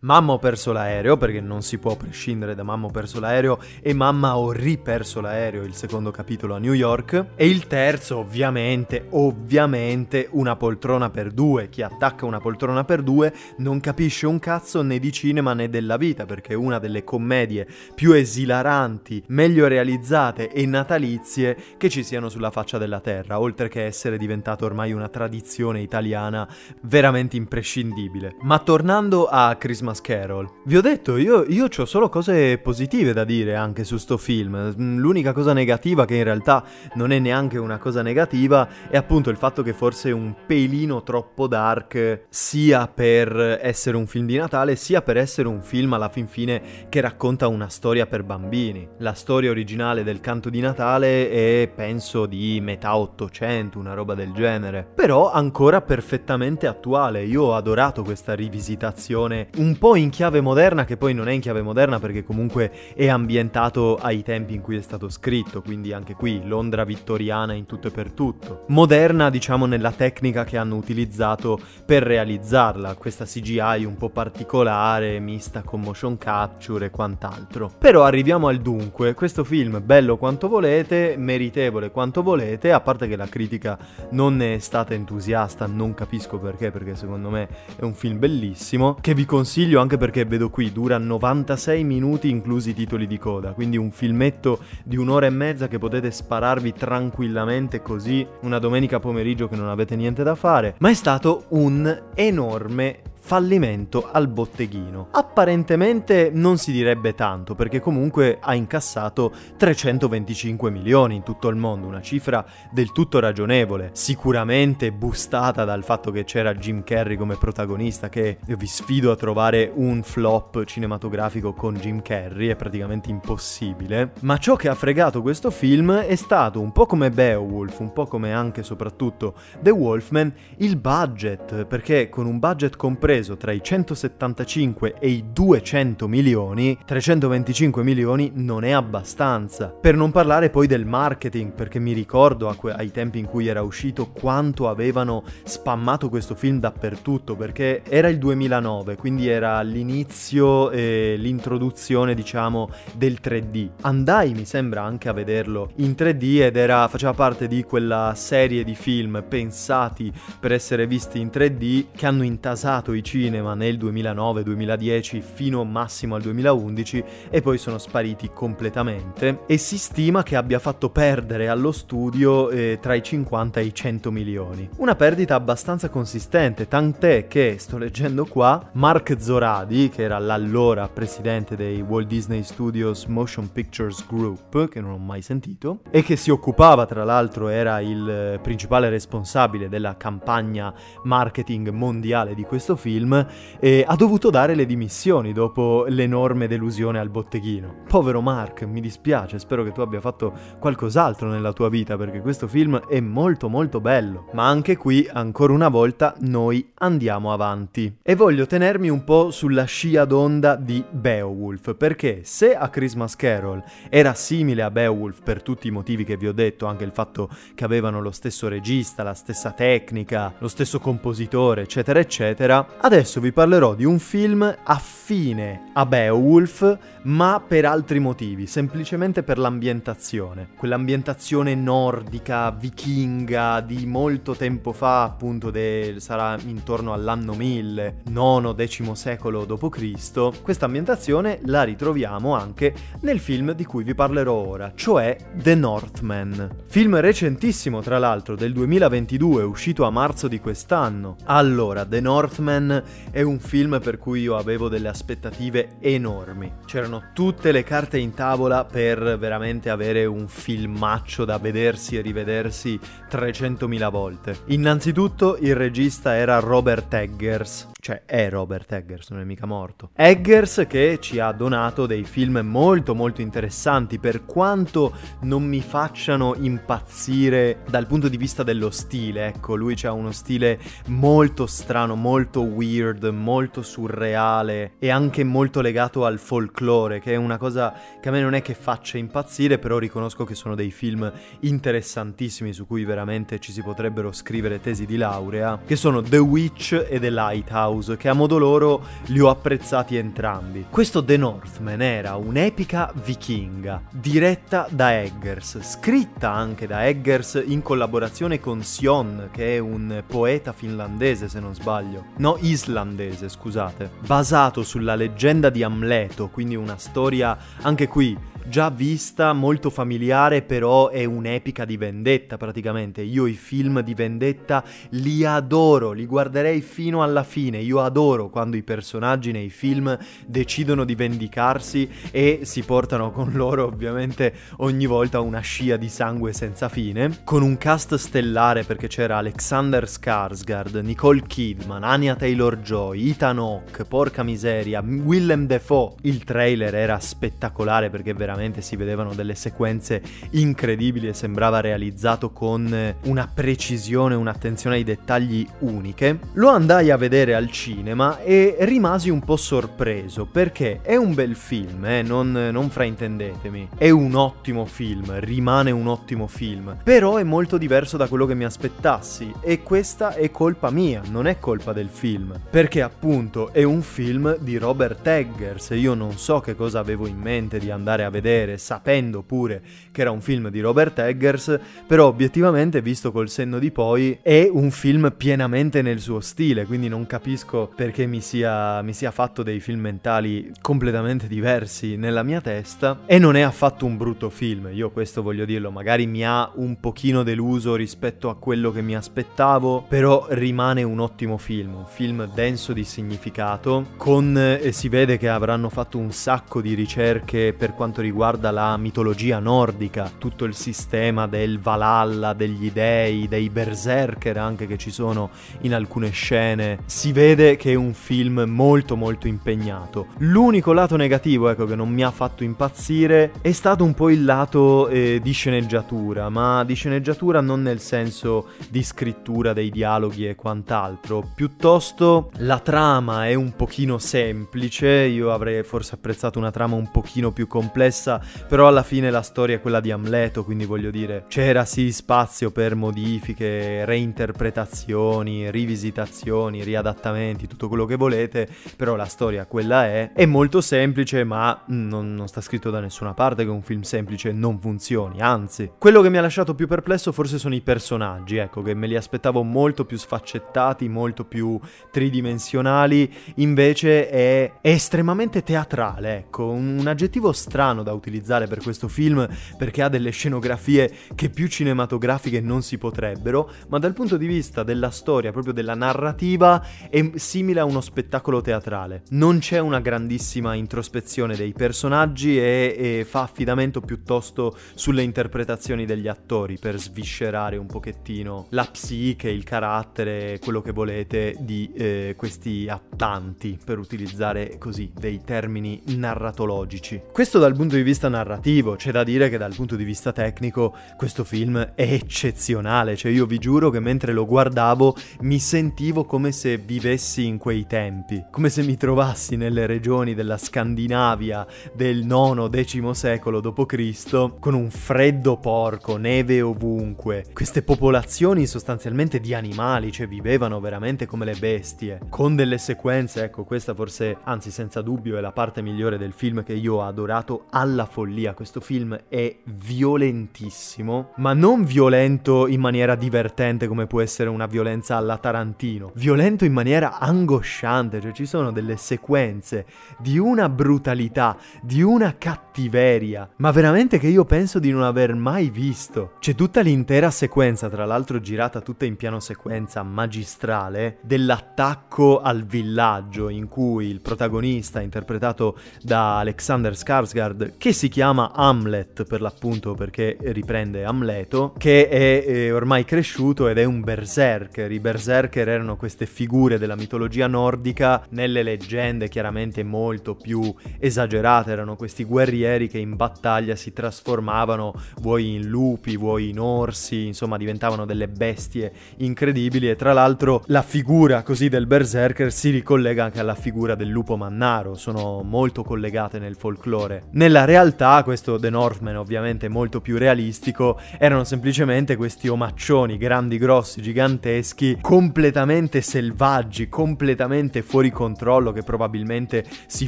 Speaker 1: Mamma ho perso l'aereo, perché non si può prescindere da Mamma ho perso l'aereo, e Mamma ho riperso l'aereo, il secondo capitolo a New York. E il terzo, ovviamente, ovviamente, una poltrona per due. Chi attacca una poltrona per due non capisce un cazzo né di cinema né della vita, perché è una delle commedie più esilaranti, meglio realizzate e natalizie che ci siano sulla faccia della terra, oltre che essere diventato ormai una tradizione italiana veramente imprescindibile. Ma tornando a Christmas Christmas Carol. Vi ho detto, io, io ho solo cose positive da dire anche su sto film. Mm, l'unica cosa negativa, che in realtà non è neanche una cosa negativa, è appunto il fatto che forse un pelino troppo dark, sia per essere un film di Natale, sia per essere un film alla fin fine che racconta una storia per bambini. La storia originale del canto di Natale è, penso, di metà 800, una roba del genere. Però ancora perfettamente attuale. Io ho adorato questa rivisitazione un po' in chiave moderna, che poi non è in chiave moderna perché comunque è ambientato ai tempi in cui è stato scritto, quindi anche qui Londra vittoriana in tutto e per tutto. Moderna, diciamo, nella tecnica che hanno utilizzato per realizzarla, questa CGI un po' particolare, mista con motion capture e quant'altro. Però arriviamo al dunque, questo film bello quanto volete, meritevole quanto volete, a parte che la critica non ne è stata entusiasta, non capisco perché, perché secondo me è un film bellissimo, che vi consiglio anche perché vedo qui, dura 96 minuti inclusi i titoli di coda, quindi un filmetto di un'ora e mezza che potete spararvi tranquillamente così una domenica pomeriggio che non avete niente da fare, ma è stato un enorme fallimento al botteghino. Apparentemente non si direbbe tanto perché comunque ha incassato 325 milioni in tutto il mondo, una cifra del tutto ragionevole, sicuramente boostata dal fatto che c'era Jim Carrey come protagonista che vi sfido a trovare un flop cinematografico con Jim Carrey, è praticamente impossibile, ma ciò che ha fregato questo film è stato un po' come Beowulf, un po' come anche e soprattutto The Wolfman, il budget, perché con un budget compreso compreso tra i 175 e i 200 milioni, 325 milioni non è abbastanza. Per non parlare poi del marketing, perché mi ricordo que- ai tempi in cui era uscito quanto avevano spammato questo film dappertutto, perché era il 2009, quindi era l'inizio e l'introduzione, diciamo, del 3D. Andai, mi sembra, anche a vederlo in 3D ed era, faceva parte di quella serie di film pensati per essere visti in 3D che hanno intasato i cinema nel 2009-2010 fino massimo al 2011 e poi sono spariti completamente e si stima che abbia fatto perdere allo studio eh, tra i 50 e i 100 milioni. Una perdita abbastanza consistente, tant'è che sto leggendo qua Mark Zoradi, che era l'allora presidente dei Walt Disney Studios Motion Pictures Group, che non ho mai sentito, e che si occupava tra l'altro era il principale responsabile della campagna marketing mondiale di questo film, film, e ha dovuto dare le dimissioni dopo l'enorme delusione al botteghino. Povero Mark, mi dispiace, spero che tu abbia fatto qualcos'altro nella tua vita perché questo film è molto molto bello. Ma anche qui, ancora una volta, noi andiamo avanti. E voglio tenermi un po' sulla scia d'onda di Beowulf, perché se a Christmas Carol era simile a Beowulf per tutti i motivi che vi ho detto, anche il fatto che avevano lo stesso regista, la stessa tecnica, lo stesso compositore, eccetera, eccetera, Adesso vi parlerò di un film affine a Beowulf, ma per altri motivi, semplicemente per l'ambientazione. Quell'ambientazione nordica, vichinga, di molto tempo fa, appunto, de... sarà intorno all'anno 1000, nono, decimo secolo d.C. Questa ambientazione la ritroviamo anche nel film di cui vi parlerò ora, cioè The Northman. Film recentissimo, tra l'altro, del 2022, uscito a marzo di quest'anno. Allora, The Northman è un film per cui io avevo delle aspettative enormi. C'erano tutte le carte in tavola per veramente avere un filmaccio da vedersi e rivedersi 300.000 volte. Innanzitutto il regista era Robert Eggers, cioè è Robert Eggers, non è mica morto. Eggers che ci ha donato dei film molto molto interessanti per quanto non mi facciano impazzire dal punto di vista dello stile, ecco, lui ha uno stile molto strano, molto weird, molto surreale e anche molto legato al folklore, che è una cosa che a me non è che faccia impazzire, però riconosco che sono dei film interessantissimi su cui veramente ci si potrebbero scrivere tesi di laurea, che sono The Witch e The Lighthouse, che a modo loro li ho apprezzati entrambi. Questo The Northman era un'epica vichinga, diretta da Eggers, scritta anche da Eggers in collaborazione con Sion, che è un poeta finlandese se non sbaglio. No, islandese, scusate, basato sulla leggenda di Amleto, quindi una storia anche qui già vista, molto familiare, però è un'epica di vendetta praticamente. Io i film di vendetta li adoro, li guarderei fino alla fine. Io adoro quando i personaggi nei film decidono di vendicarsi e si portano con loro ovviamente ogni volta una scia di sangue senza fine. Con un cast stellare perché c'era Alexander Skarsgård, Nicole Kidman, Anya Taylor-Joy, Ethan Hawke, porca miseria, Willem Dafoe. Il trailer era spettacolare perché veramente si vedevano delle sequenze incredibili e sembrava realizzato con una precisione, un'attenzione ai dettagli uniche. Lo andai a vedere al cinema e rimasi un po' sorpreso perché è un bel film, eh, non, non fraintendetemi. È un ottimo film, rimane un ottimo film, però è molto diverso da quello che mi aspettassi e questa è colpa mia, non è colpa del film, perché appunto è un film di Robert Eggers e io non so che cosa avevo in mente di andare a vedere sapendo pure che era un film di Robert Eggers, però obiettivamente visto col senno di poi è un film pienamente nel suo stile, quindi non capisco perché mi sia, mi sia fatto dei film mentali completamente diversi nella mia testa e non è affatto un brutto film, io questo voglio dirlo, magari mi ha un pochino deluso rispetto a quello che mi aspettavo, però rimane un ottimo film, un film denso di significato, con eh, si vede che avranno fatto un sacco di ricerche per quanto riguarda la mitologia nordica, tutto il sistema del Valhalla, degli dei, dei berserker anche che ci sono in alcune scene. Si vede che è un film molto molto impegnato. L'unico lato negativo, ecco, che non mi ha fatto impazzire è stato un po' il lato eh, di sceneggiatura, ma di sceneggiatura non nel senso di scrittura dei dialoghi e quant'altro, piuttosto la trama è un pochino semplice, io avrei forse apprezzato una trama un pochino più complessa, però alla fine la storia è quella di Amleto, quindi voglio dire, c'era sì spazio per modifiche, reinterpretazioni, rivisitazioni, riadattamenti, tutto quello che volete, però la storia quella è, è molto semplice, ma non, non sta scritto da nessuna parte che un film semplice non funzioni, anzi, quello che mi ha lasciato più perplesso forse sono i personaggi, ecco, che me li aspettavo molto più sfaccettati, molto più tridimensionali, invece è, è estremamente teatrale, ecco, un, un aggettivo strano da utilizzare per questo film perché ha delle scenografie che più cinematografiche non si potrebbero, ma dal punto di vista della storia, proprio della narrativa, è simile a uno spettacolo teatrale. Non c'è una grandissima introspezione dei personaggi e, e fa affidamento piuttosto sulle interpretazioni degli attori per sviscerare un pochettino la psiche, il carattere, quello che volete di eh, questi attanti, per utilizzare così dei termini narratologici. Questo dal punto di vista narrativo, c'è da dire che dal punto di vista tecnico questo film è eccezionale, cioè io vi giuro che mentre lo guardavo mi sentivo come se vivessi in quei tempi, come se mi trovassi nelle regioni della Scandinavia del IX-X secolo d.C. con un freddo porco, neve ovunque, queste popolazioni sostanzialmente di animali, cioè vivevano veramente come le bestie, con delle sequenze, ecco questa forse, anzi senza dubbio è la parte migliore del film che io ho adorato alla follia, questo film è violentissimo, ma non violento in maniera divertente come può essere una violenza alla Tarantino, violento in maniera angosciante, cioè ci sono delle sequenze di una brutalità, di una cattiveria, ma veramente che io penso di non aver mai visto. C'è tutta l'intera sequenza, tra l'altro girata tutta in piano sequenza magistrale, dell'attacco al villaggio in cui il protagonista, interpretato da Alexander Skarsgård, che si chiama Hamlet per l'appunto perché riprende Amleto, che è, è ormai cresciuto ed è un berserker. I berserker erano queste figure della mitologia nordica, nelle leggende chiaramente molto più esagerate, erano questi guerrieri che in battaglia si trasformavano vuoi in lupi, vuoi in orsi, insomma diventavano delle bestie incredibili e tra l'altro la figura così del berserker si ricollega anche alla figura del lupo mannaro, sono molto collegate nel folklore. Nella realtà questo The Northman ovviamente molto più realistico. Erano semplicemente questi omaccioni grandi, grossi, giganteschi, completamente selvaggi, completamente fuori controllo che probabilmente si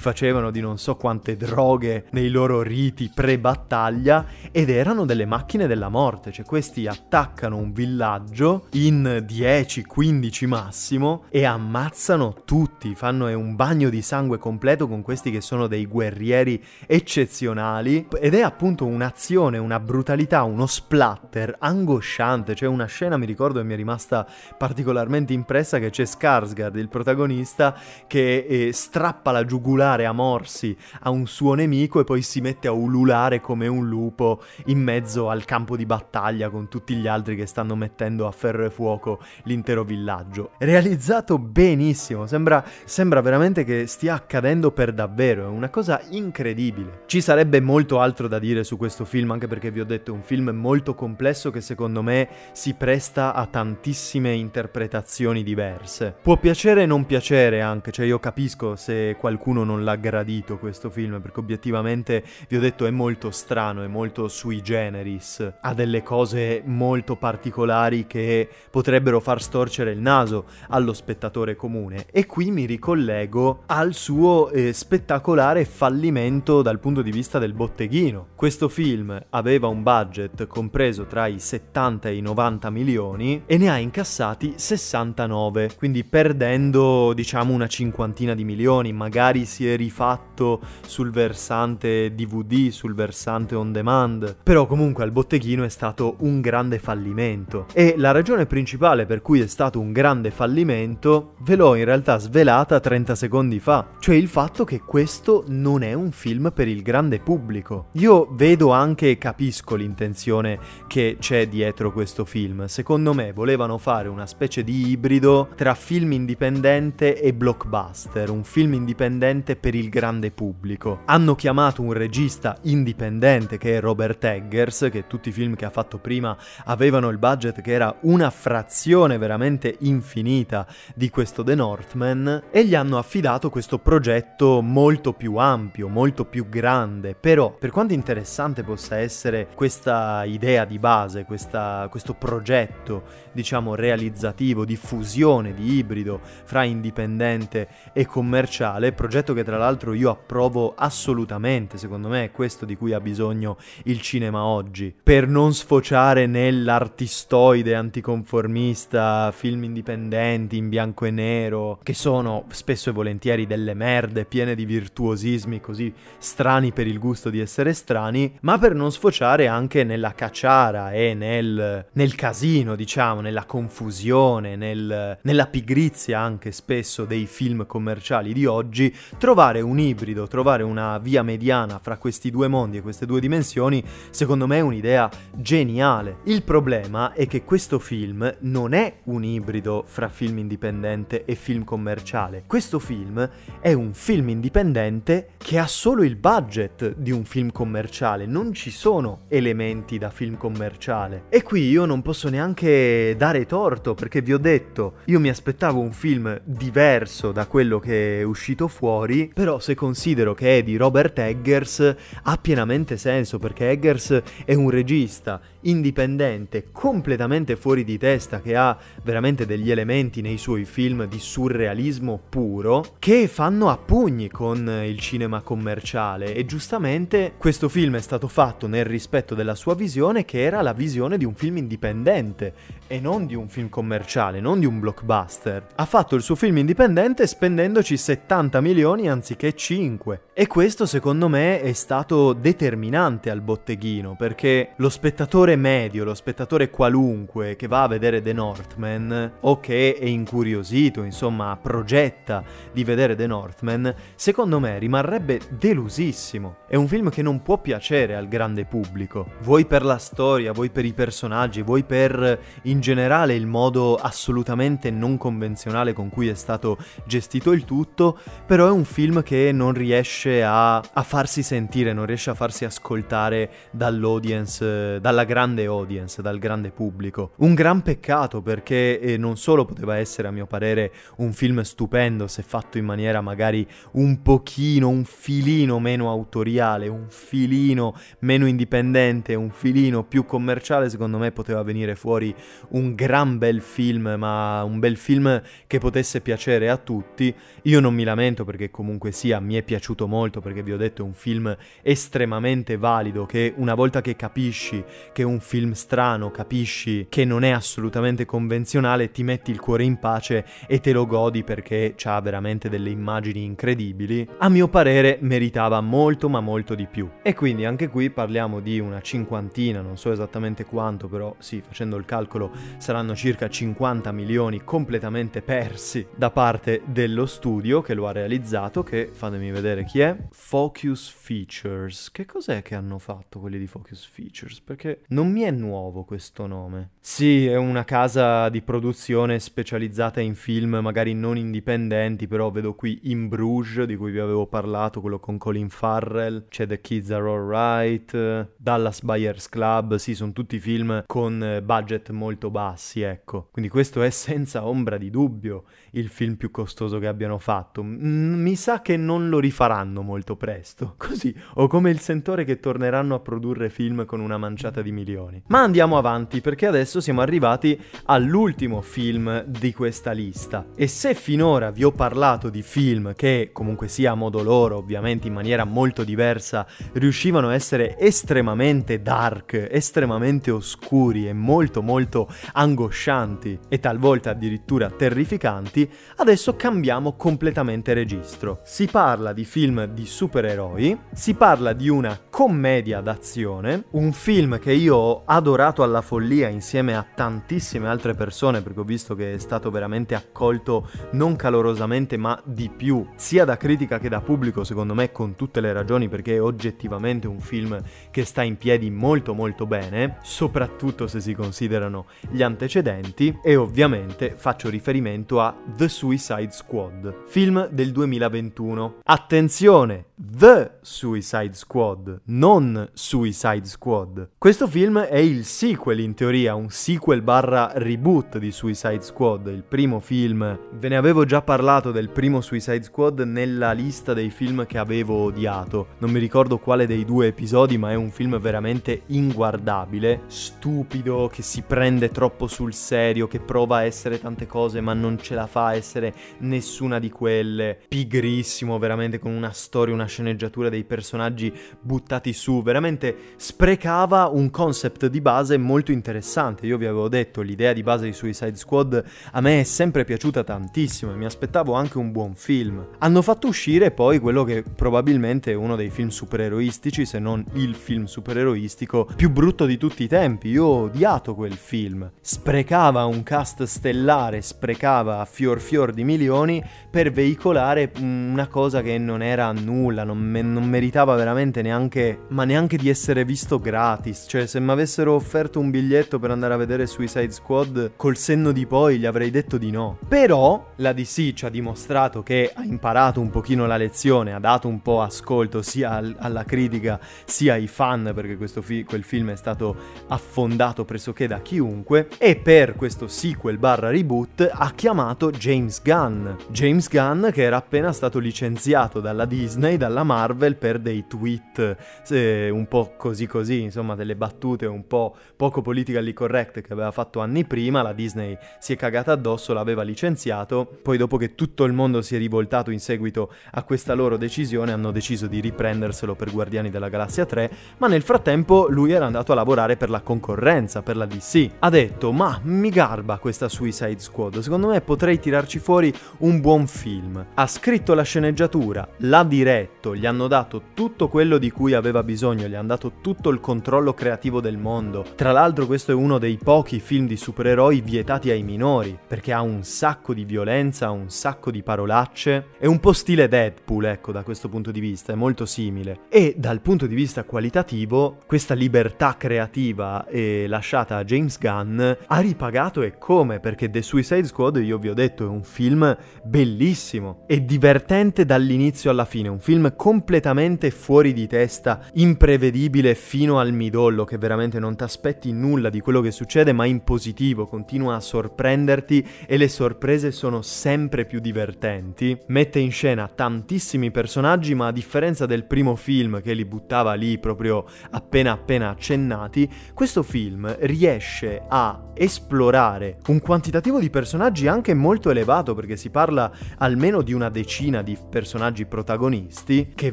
Speaker 1: facevano di non so quante droghe nei loro riti pre-battaglia ed erano delle macchine della morte, cioè questi attaccano un villaggio in 10-15 massimo e ammazzano tutti, fanno un bagno di sangue completo con questi che sono dei guerrieri eccezionali eccezionali ed è appunto un'azione, una brutalità, uno splatter angosciante. C'è una scena, mi ricordo, che mi è rimasta particolarmente impressa che c'è Skarsgård, il protagonista, che eh, strappa la giugulare a morsi a un suo nemico e poi si mette a ululare come un lupo in mezzo al campo di battaglia con tutti gli altri che stanno mettendo a ferro e fuoco l'intero villaggio. Realizzato benissimo, sembra, sembra veramente che stia accadendo per davvero, è una cosa incredibile. Ci sarebbe molto altro da dire su questo film, anche perché vi ho detto è un film molto complesso che secondo me si presta a tantissime interpretazioni diverse. Può piacere e non piacere anche, cioè io capisco se qualcuno non l'ha gradito questo film, perché obiettivamente vi ho detto è molto strano, è molto sui generis, ha delle cose molto particolari che potrebbero far storcere il naso allo spettatore comune. E qui mi ricollego al suo eh, spettacolare fallimento dal punto di vista del botteghino. Questo film aveva un budget compreso tra i 70 e i 90 milioni e ne ha incassati 69, quindi perdendo diciamo una cinquantina di milioni, magari si è rifatto sul versante DVD, sul versante on demand, però comunque al botteghino è stato un grande fallimento e la ragione principale per cui è stato un grande fallimento ve l'ho in realtà svelata 30 secondi fa, cioè il fatto che questo non è un film per il grande pubblico. Io vedo anche e capisco l'intenzione che c'è dietro questo film. Secondo me volevano fare una specie di ibrido tra film indipendente e blockbuster, un film indipendente per il grande pubblico. Hanno chiamato un regista indipendente che è Robert Eggers, che tutti i film che ha fatto prima avevano il budget che era una frazione veramente infinita di questo The Northman e gli hanno affidato questo progetto molto più ampio, molto più grande, però per quanto interessante possa essere questa idea di base, questa, questo progetto, diciamo, realizzativo, di fusione, di ibrido fra indipendente e commerciale, progetto che tra l'altro io approvo assolutamente, secondo me è questo di cui ha bisogno il cinema oggi, per non sfociare nell'artistoide anticonformista, film indipendenti in bianco e nero, che sono spesso e volentieri delle merde piene di virtuosismi così strani per il gusto di essere strani, ma per non sfociare anche nella cacciara e nel, nel casino, diciamo, nella confusione, nel, nella pigrizia anche spesso dei film commerciali di oggi, trovare un ibrido, trovare una via mediana fra questi due mondi e queste due dimensioni, secondo me è un'idea geniale. Il problema è che questo film non è un ibrido fra film indipendente e film commerciale. Questo film è un film indipendente che ha solo il budget di un film commerciale, non ci sono elementi da film commerciale. E qui io non posso neanche dare torto perché vi ho detto, io mi aspettavo un film diverso da quello che è uscito fuori, però se considero che è di Robert Eggers ha pienamente senso perché Eggers è un regista indipendente, completamente fuori di testa, che ha veramente degli elementi nei suoi film di surrealismo puro, che fanno a pugni con il cinema commerciale e giustamente questo film è stato fatto nel rispetto della sua visione che era la visione di un film indipendente e non di un film commerciale, non di un blockbuster. Ha fatto il suo film indipendente spendendoci 70 milioni anziché 5 e questo secondo me è stato determinante al botteghino perché lo spettatore medio, lo spettatore qualunque che va a vedere The Northman o che è incuriosito, insomma, progetta di vedere The Northman, secondo me rimarrebbe delusissimo. È un film che non può piacere al grande pubblico. Vuoi per la storia, vuoi per i personaggi, vuoi per in generale il modo assolutamente non convenzionale con cui è stato gestito il tutto, però è un film che non riesce a, a farsi sentire, non riesce a farsi ascoltare dall'audience, dalla grande audience, dal grande pubblico. Un gran peccato perché eh, non solo poteva essere a mio parere un film stupendo se fatto in maniera magari un pochino, un filino meno autoriale, un filino meno indipendente, un filino più commerciale, secondo me poteva venire fuori un gran bel film, ma un bel film che potesse piacere a tutti. Io non mi lamento perché comunque sia, mi è piaciuto molto perché vi ho detto è un film estremamente valido che una volta che capisci che un film strano, capisci che non è assolutamente convenzionale, ti metti il cuore in pace e te lo godi perché ha veramente delle immagini incredibili, a mio parere meritava molto ma molto di più. E quindi anche qui parliamo di una cinquantina, non so esattamente quanto, però sì, facendo il calcolo saranno circa 50 milioni completamente persi da parte dello studio che lo ha realizzato, che fatemi vedere chi è, Focus Features. Che cos'è che hanno fatto quelli di Focus Features? Perché non mi è nuovo questo nome. Sì, è una casa di produzione specializzata in film magari non indipendenti, però vedo qui In Bruges, di cui vi avevo parlato, quello con Colin Farrell, c'è The Kids Are Alright, Dallas Buyers Club, sì, sono tutti film con budget molto bassi, ecco. Quindi questo è senza ombra di dubbio il film più costoso che abbiano fatto. Mi sa che non lo rifaranno molto presto, così, o come il sentore che torneranno a produrre film con una manciata di milioni. Ma andiamo avanti perché adesso siamo arrivati all'ultimo film di questa lista. E se finora vi ho parlato di film che, comunque sia a modo loro, ovviamente in maniera molto diversa, riuscivano a essere estremamente dark, estremamente oscuri e molto molto angoscianti e talvolta addirittura terrificanti, adesso cambiamo completamente registro. Si parla di film di supereroi, si parla di una commedia d'azione, un film che io ho adorato alla follia insieme a tantissime altre persone perché ho visto che è stato veramente accolto non calorosamente ma di più, sia da critica che da pubblico secondo me con tutte le ragioni perché è oggettivamente un film che sta in piedi molto molto bene, soprattutto se si considerano gli antecedenti e ovviamente faccio riferimento a The Suicide Squad, film del 2021. Attenzione, The Suicide Squad, non Suicide Squad. Questo film è il sequel in teoria, un sequel barra reboot di Suicide Squad, il primo film. Ve ne avevo già parlato del primo Suicide Squad nella lista dei film che avevo odiato. Non mi ricordo quale dei due episodi, ma è un film veramente inguardabile, stupido, che si prende troppo sul serio, che prova a essere tante cose ma non ce la fa a essere nessuna di quelle. Pigrissimo, veramente con una storia, una sceneggiatura dei personaggi buttati su, veramente sprecava un concept di base molto interessante. Io vi avevo detto, l'idea di base di Suicide Squad a me è sempre piaciuta tantissimo e mi aspettavo anche un buon film. Hanno fatto uscire poi quello che probabilmente è uno dei film supereroistici, se non il film supereroistico più brutto di tutti i tempi. Io ho odiato quel film. Sprecava un cast stellare, sprecava fior fior di milioni per veicolare una cosa che non era nulla, non, me- non meritava veramente neanche, ma neanche di essere visto gratis. Cioè, se mi avessero offerto un biglietto per andare a vedere Suicide Squad, col senno di poi gli avrei detto di no. Però la DC ci ha dimostrato che ha imparato un pochino la lezione, ha dato un po' ascolto sia al- alla critica sia ai fan, perché fi- quel film è stato affondato pressoché da chiunque, e per questo sequel barra reboot ha chiamato James Gunn. James Gunn che era appena stato licenziato dalla Disney, dalla Marvel per dei tweet eh, un po' così così, insomma delle battute un po' poco politically correct che aveva fatto anni prima, la Disney si è cagata addosso, l'aveva licenziato, poi dopo che tutto il mondo si è rivoltato in seguito a questa loro decisione hanno deciso di riprenderselo per Guardiani della Galassia 3, ma nel frattempo lui era andato a lavorare per la concorrenza, per la DC. Ha detto, ma mi garba questa Suicide Squad, secondo me potrei tirarci fuori un buon film. Ha scritto la sceneggiatura, l'ha diretto, gli hanno dato tutto quello di cui aveva bisogno, gli hanno dato tutto il controllo creativo del mondo. Tra l'altro questo è uno dei pochi film di supereroi vietati ai minori, perché ha un sacco di violenza, un sacco di parolacce, è un po' stile Deadpool, ecco, da questo punto di vista, è molto simile. E dal punto di vista qualitativo, questa libertà creativa eh, lasciata a James Gunn ha ripagato e come, perché The Suicide Squad, io vi ho detto, è un film bellissimo e divertente dall'inizio alla fine, un film completamente fuori di testa, imprevedibile fino al midollo, che veramente non ti aspetti nulla di quello che succede, ma in positivo, continua a sorprenderti e le sorprese sono sempre più divertenti. Mette in scena tantissimi personaggi, ma a differenza del primo film che li buttava lì proprio appena appena accennati, questo film riesce a esplorare un quantitativo di personaggi anche molto elevato perché si parla almeno di una decina di personaggi protagonisti che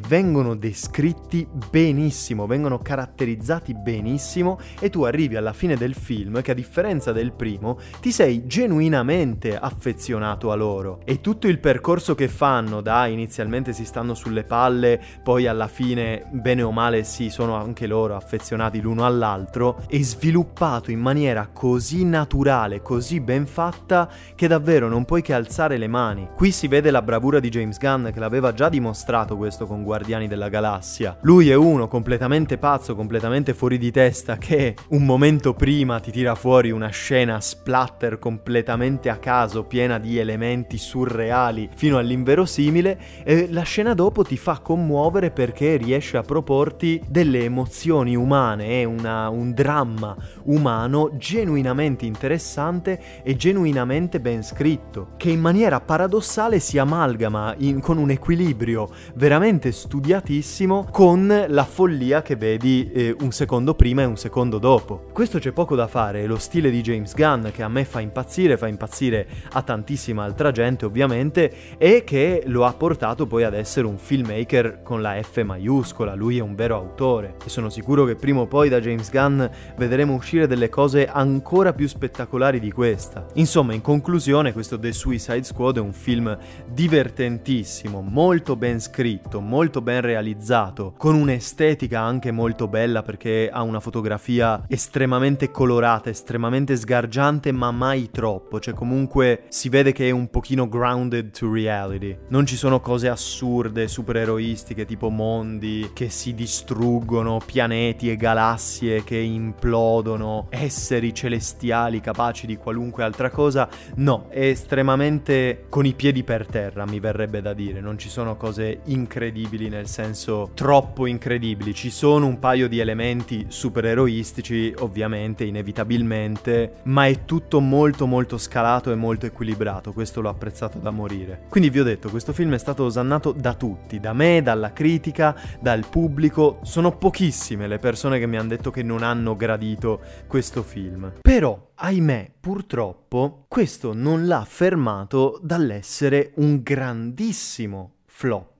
Speaker 1: vengono descritti benissimo, vengono caratterizzati benissimo e tu arrivi alla fine del film che a differenza del primo ti sei genuinamente affezionato a loro. E tutto il percorso che fanno da inizialmente si stanno sulle palle, poi alla fine bene o male si sono anche loro affezionati l'uno all'altro, è sviluppato in maniera così naturale, così ben fatta che davvero non puoi che alzare le mani. Qui si vede la bravura di James Gunn che l'aveva già dimostrato questo con Guardiani della Galassia. Lui è uno completamente pazzo, completamente fuori di testa che un momento prima ti tira fuori una scena splatter completamente a caso, piena di elementi surreali fino all'inverosimile e la scena dopo ti fa commuovere perché riesce a proporti delle emozioni umane e una, un dramma umano genuinamente interessante e genuinamente ben scritto, che in maniera paradossale si amalgama in, con un equilibrio veramente studiatissimo con la follia che vedi eh, un secondo prima e un secondo dopo. Questo c'è poco da fare, lo stile di James Gunn che a me fa impazzire, fa impazzire a tantissima altra gente ovviamente e che lo ha portato poi ad essere un filmmaker con la F maiuscola, lui è un vero autore e sono sicuro che prima o poi da James Gunn vedremo uscire delle cose ancora più spettacolari di questa. Insomma, in conclusione, questo The Suicide Squad è un film divertentissimo, molto ben scritto, molto ben realizzato, con un'estetica anche molto bella perché ha una fotografia estremamente colorata, estremamente sgargiante, ma mai troppo, cioè comunque si vede che è un pochino grounded to reality. Non ci sono cose assurde, supereroistiche, tipo mondi che si distruggono, pianeti e galassie che implodono, esseri celestiali capaci di qualunque altra cosa. No, è estremamente con i piedi per terra, mi verrebbe da dire. Non ci sono cose incredibili nel senso troppo incredibili. Ci sono un paio di elementi supereroistici, ovviamente, inevitabilmente, ma è tutto molto molto scalato e molto equilibrato. Questo l'ho apprezzato da morire. Quindi vi ho detto, questo film è stato osannato da tutti, da me, dalla critica, dal pubblico. Sono pochissime le persone che mi hanno detto che non hanno gradito questo film. Però, ahimè, purtroppo, questo non l'ha fermato dall'essere un grandissimo flop.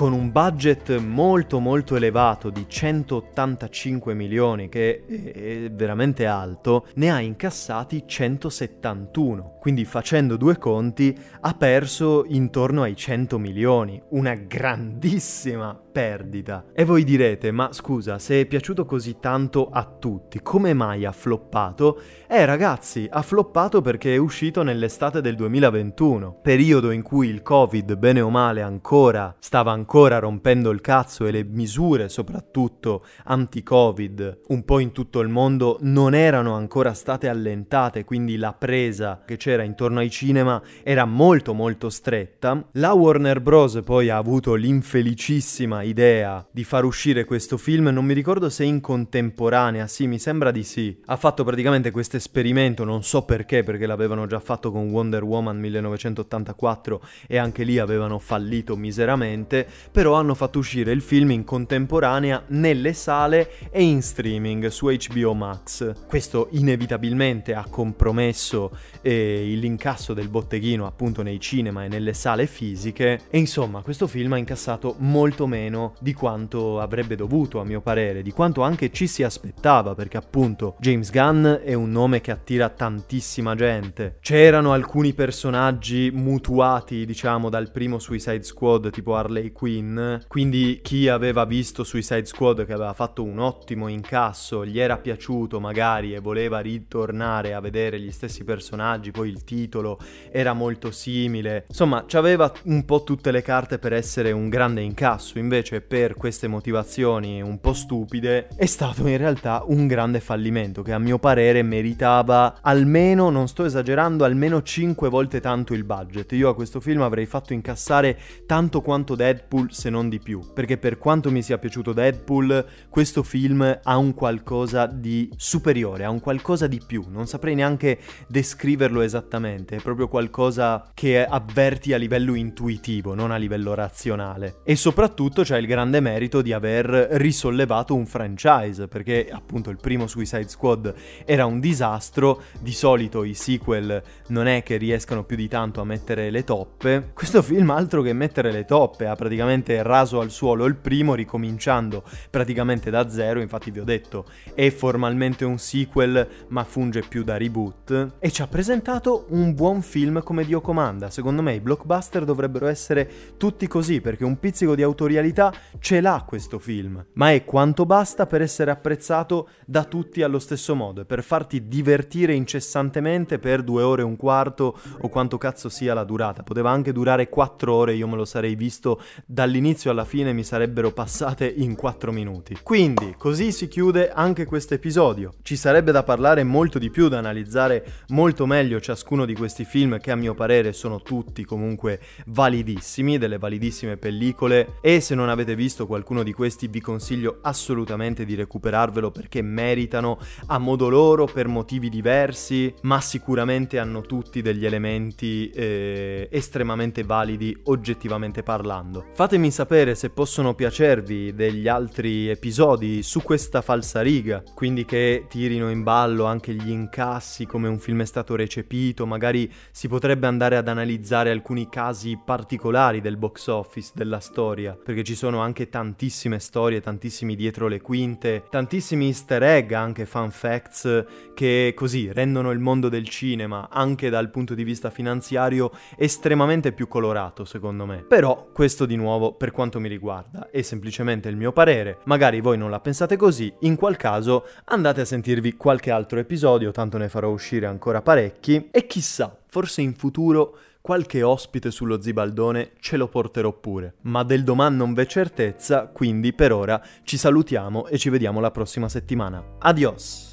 Speaker 1: Con un budget molto molto elevato di 185 milioni, che è veramente alto, ne ha incassati 171. Quindi facendo due conti ha perso intorno ai 100 milioni, una grandissima perdita. E voi direte, ma scusa, se è piaciuto così tanto a tutti, come mai ha floppato? Eh ragazzi, ha floppato perché è uscito nell'estate del 2021, periodo in cui il Covid, bene o male, ancora stava ancora rompendo il cazzo e le misure, soprattutto anti-Covid, un po' in tutto il mondo non erano ancora state allentate, quindi la presa che c'era intorno ai cinema era molto molto stretta. La Warner Bros. poi ha avuto l'infelicissima idea di far uscire questo film, non mi ricordo se in contemporanea, sì, mi sembra di sì. Ha fatto praticamente questo esperimento, non so perché, perché l'avevano già fatto con Wonder Woman 1984 e anche lì avevano fallito miseramente, però hanno fatto uscire il film in contemporanea nelle sale e in streaming su HBO Max. Questo inevitabilmente ha compromesso eh, l'incasso del botteghino appunto nei cinema e nelle sale fisiche e insomma questo film ha incassato molto meno di quanto avrebbe dovuto, a mio parere, di quanto anche ci si aspettava, perché appunto James Gunn è un nome che attira tantissima gente. C'erano alcuni personaggi mutuati, diciamo, dal primo Suicide Squad, tipo Harley Quinn, quindi chi aveva visto Suicide Squad che aveva fatto un ottimo incasso, gli era piaciuto magari e voleva ritornare a vedere gli stessi personaggi, poi il titolo era molto simile, insomma, c'aveva un po' tutte le carte per essere un grande incasso, invece per queste motivazioni un po' stupide è stato in realtà un grande fallimento che a mio parere meritava almeno, non sto esagerando, almeno 5 volte tanto il budget. Io a questo film avrei fatto incassare tanto quanto Deadpool se non di più, perché per quanto mi sia piaciuto Deadpool, questo film ha un qualcosa di superiore, ha un qualcosa di più, non saprei neanche descriverlo esattamente, è proprio qualcosa che avverti a livello intuitivo, non a livello razionale. E soprattutto c'è il grande merito di aver risollevato un franchise, perché appunto il primo Suicide Squad era un disastro, di solito i sequel non è che riescano più di tanto a mettere le toppe. Questo film altro che mettere le toppe, ha praticamente praticamente raso al suolo il primo, ricominciando praticamente da zero, infatti vi ho detto è formalmente un sequel ma funge più da reboot, e ci ha presentato un buon film come Dio comanda. Secondo me i blockbuster dovrebbero essere tutti così, perché un pizzico di autorialità ce l'ha questo film, ma è quanto basta per essere apprezzato da tutti allo stesso modo e per farti divertire incessantemente per due ore e un quarto o quanto cazzo sia la durata. Poteva anche durare quattro ore, io me lo sarei visto dall'inizio alla fine, mi sarebbero passate in quattro minuti. Quindi, così si chiude anche questo episodio. Ci sarebbe da parlare molto di più, da analizzare molto meglio ciascuno di questi film che a mio parere sono tutti comunque validissimi, delle validissime pellicole e se non avete visto qualcuno di questi vi consiglio assolutamente di recuperarvelo perché meritano a modo loro per motivi diversi, ma sicuramente hanno tutti degli elementi eh, estremamente validi oggettivamente parlando. Fatemi sapere se possono piacervi degli altri episodi su questa falsariga, quindi che tirino in ballo anche gli incassi, come un film è stato recepito, magari si potrebbe andare ad analizzare alcuni casi particolari del box office, della storia, perché ci sono anche tantissime storie, tantissimi dietro le quinte, tantissimi easter egg, anche fan facts, che così rendono il mondo del cinema, anche dal punto di vista finanziario, estremamente più colorato, secondo me. Però, questo di nuovo, per quanto mi riguarda, è semplicemente il mio parere, magari voi non la pensate così, in qual caso andate a sentirvi qualche altro episodio, tanto ne farò uscire ancora parecchi, e chissà, forse in futuro qualche ospite sullo Zibaldone ce lo porterò pure. Ma del domani non v'è certezza, quindi per ora ci salutiamo e ci vediamo la prossima settimana. Adios!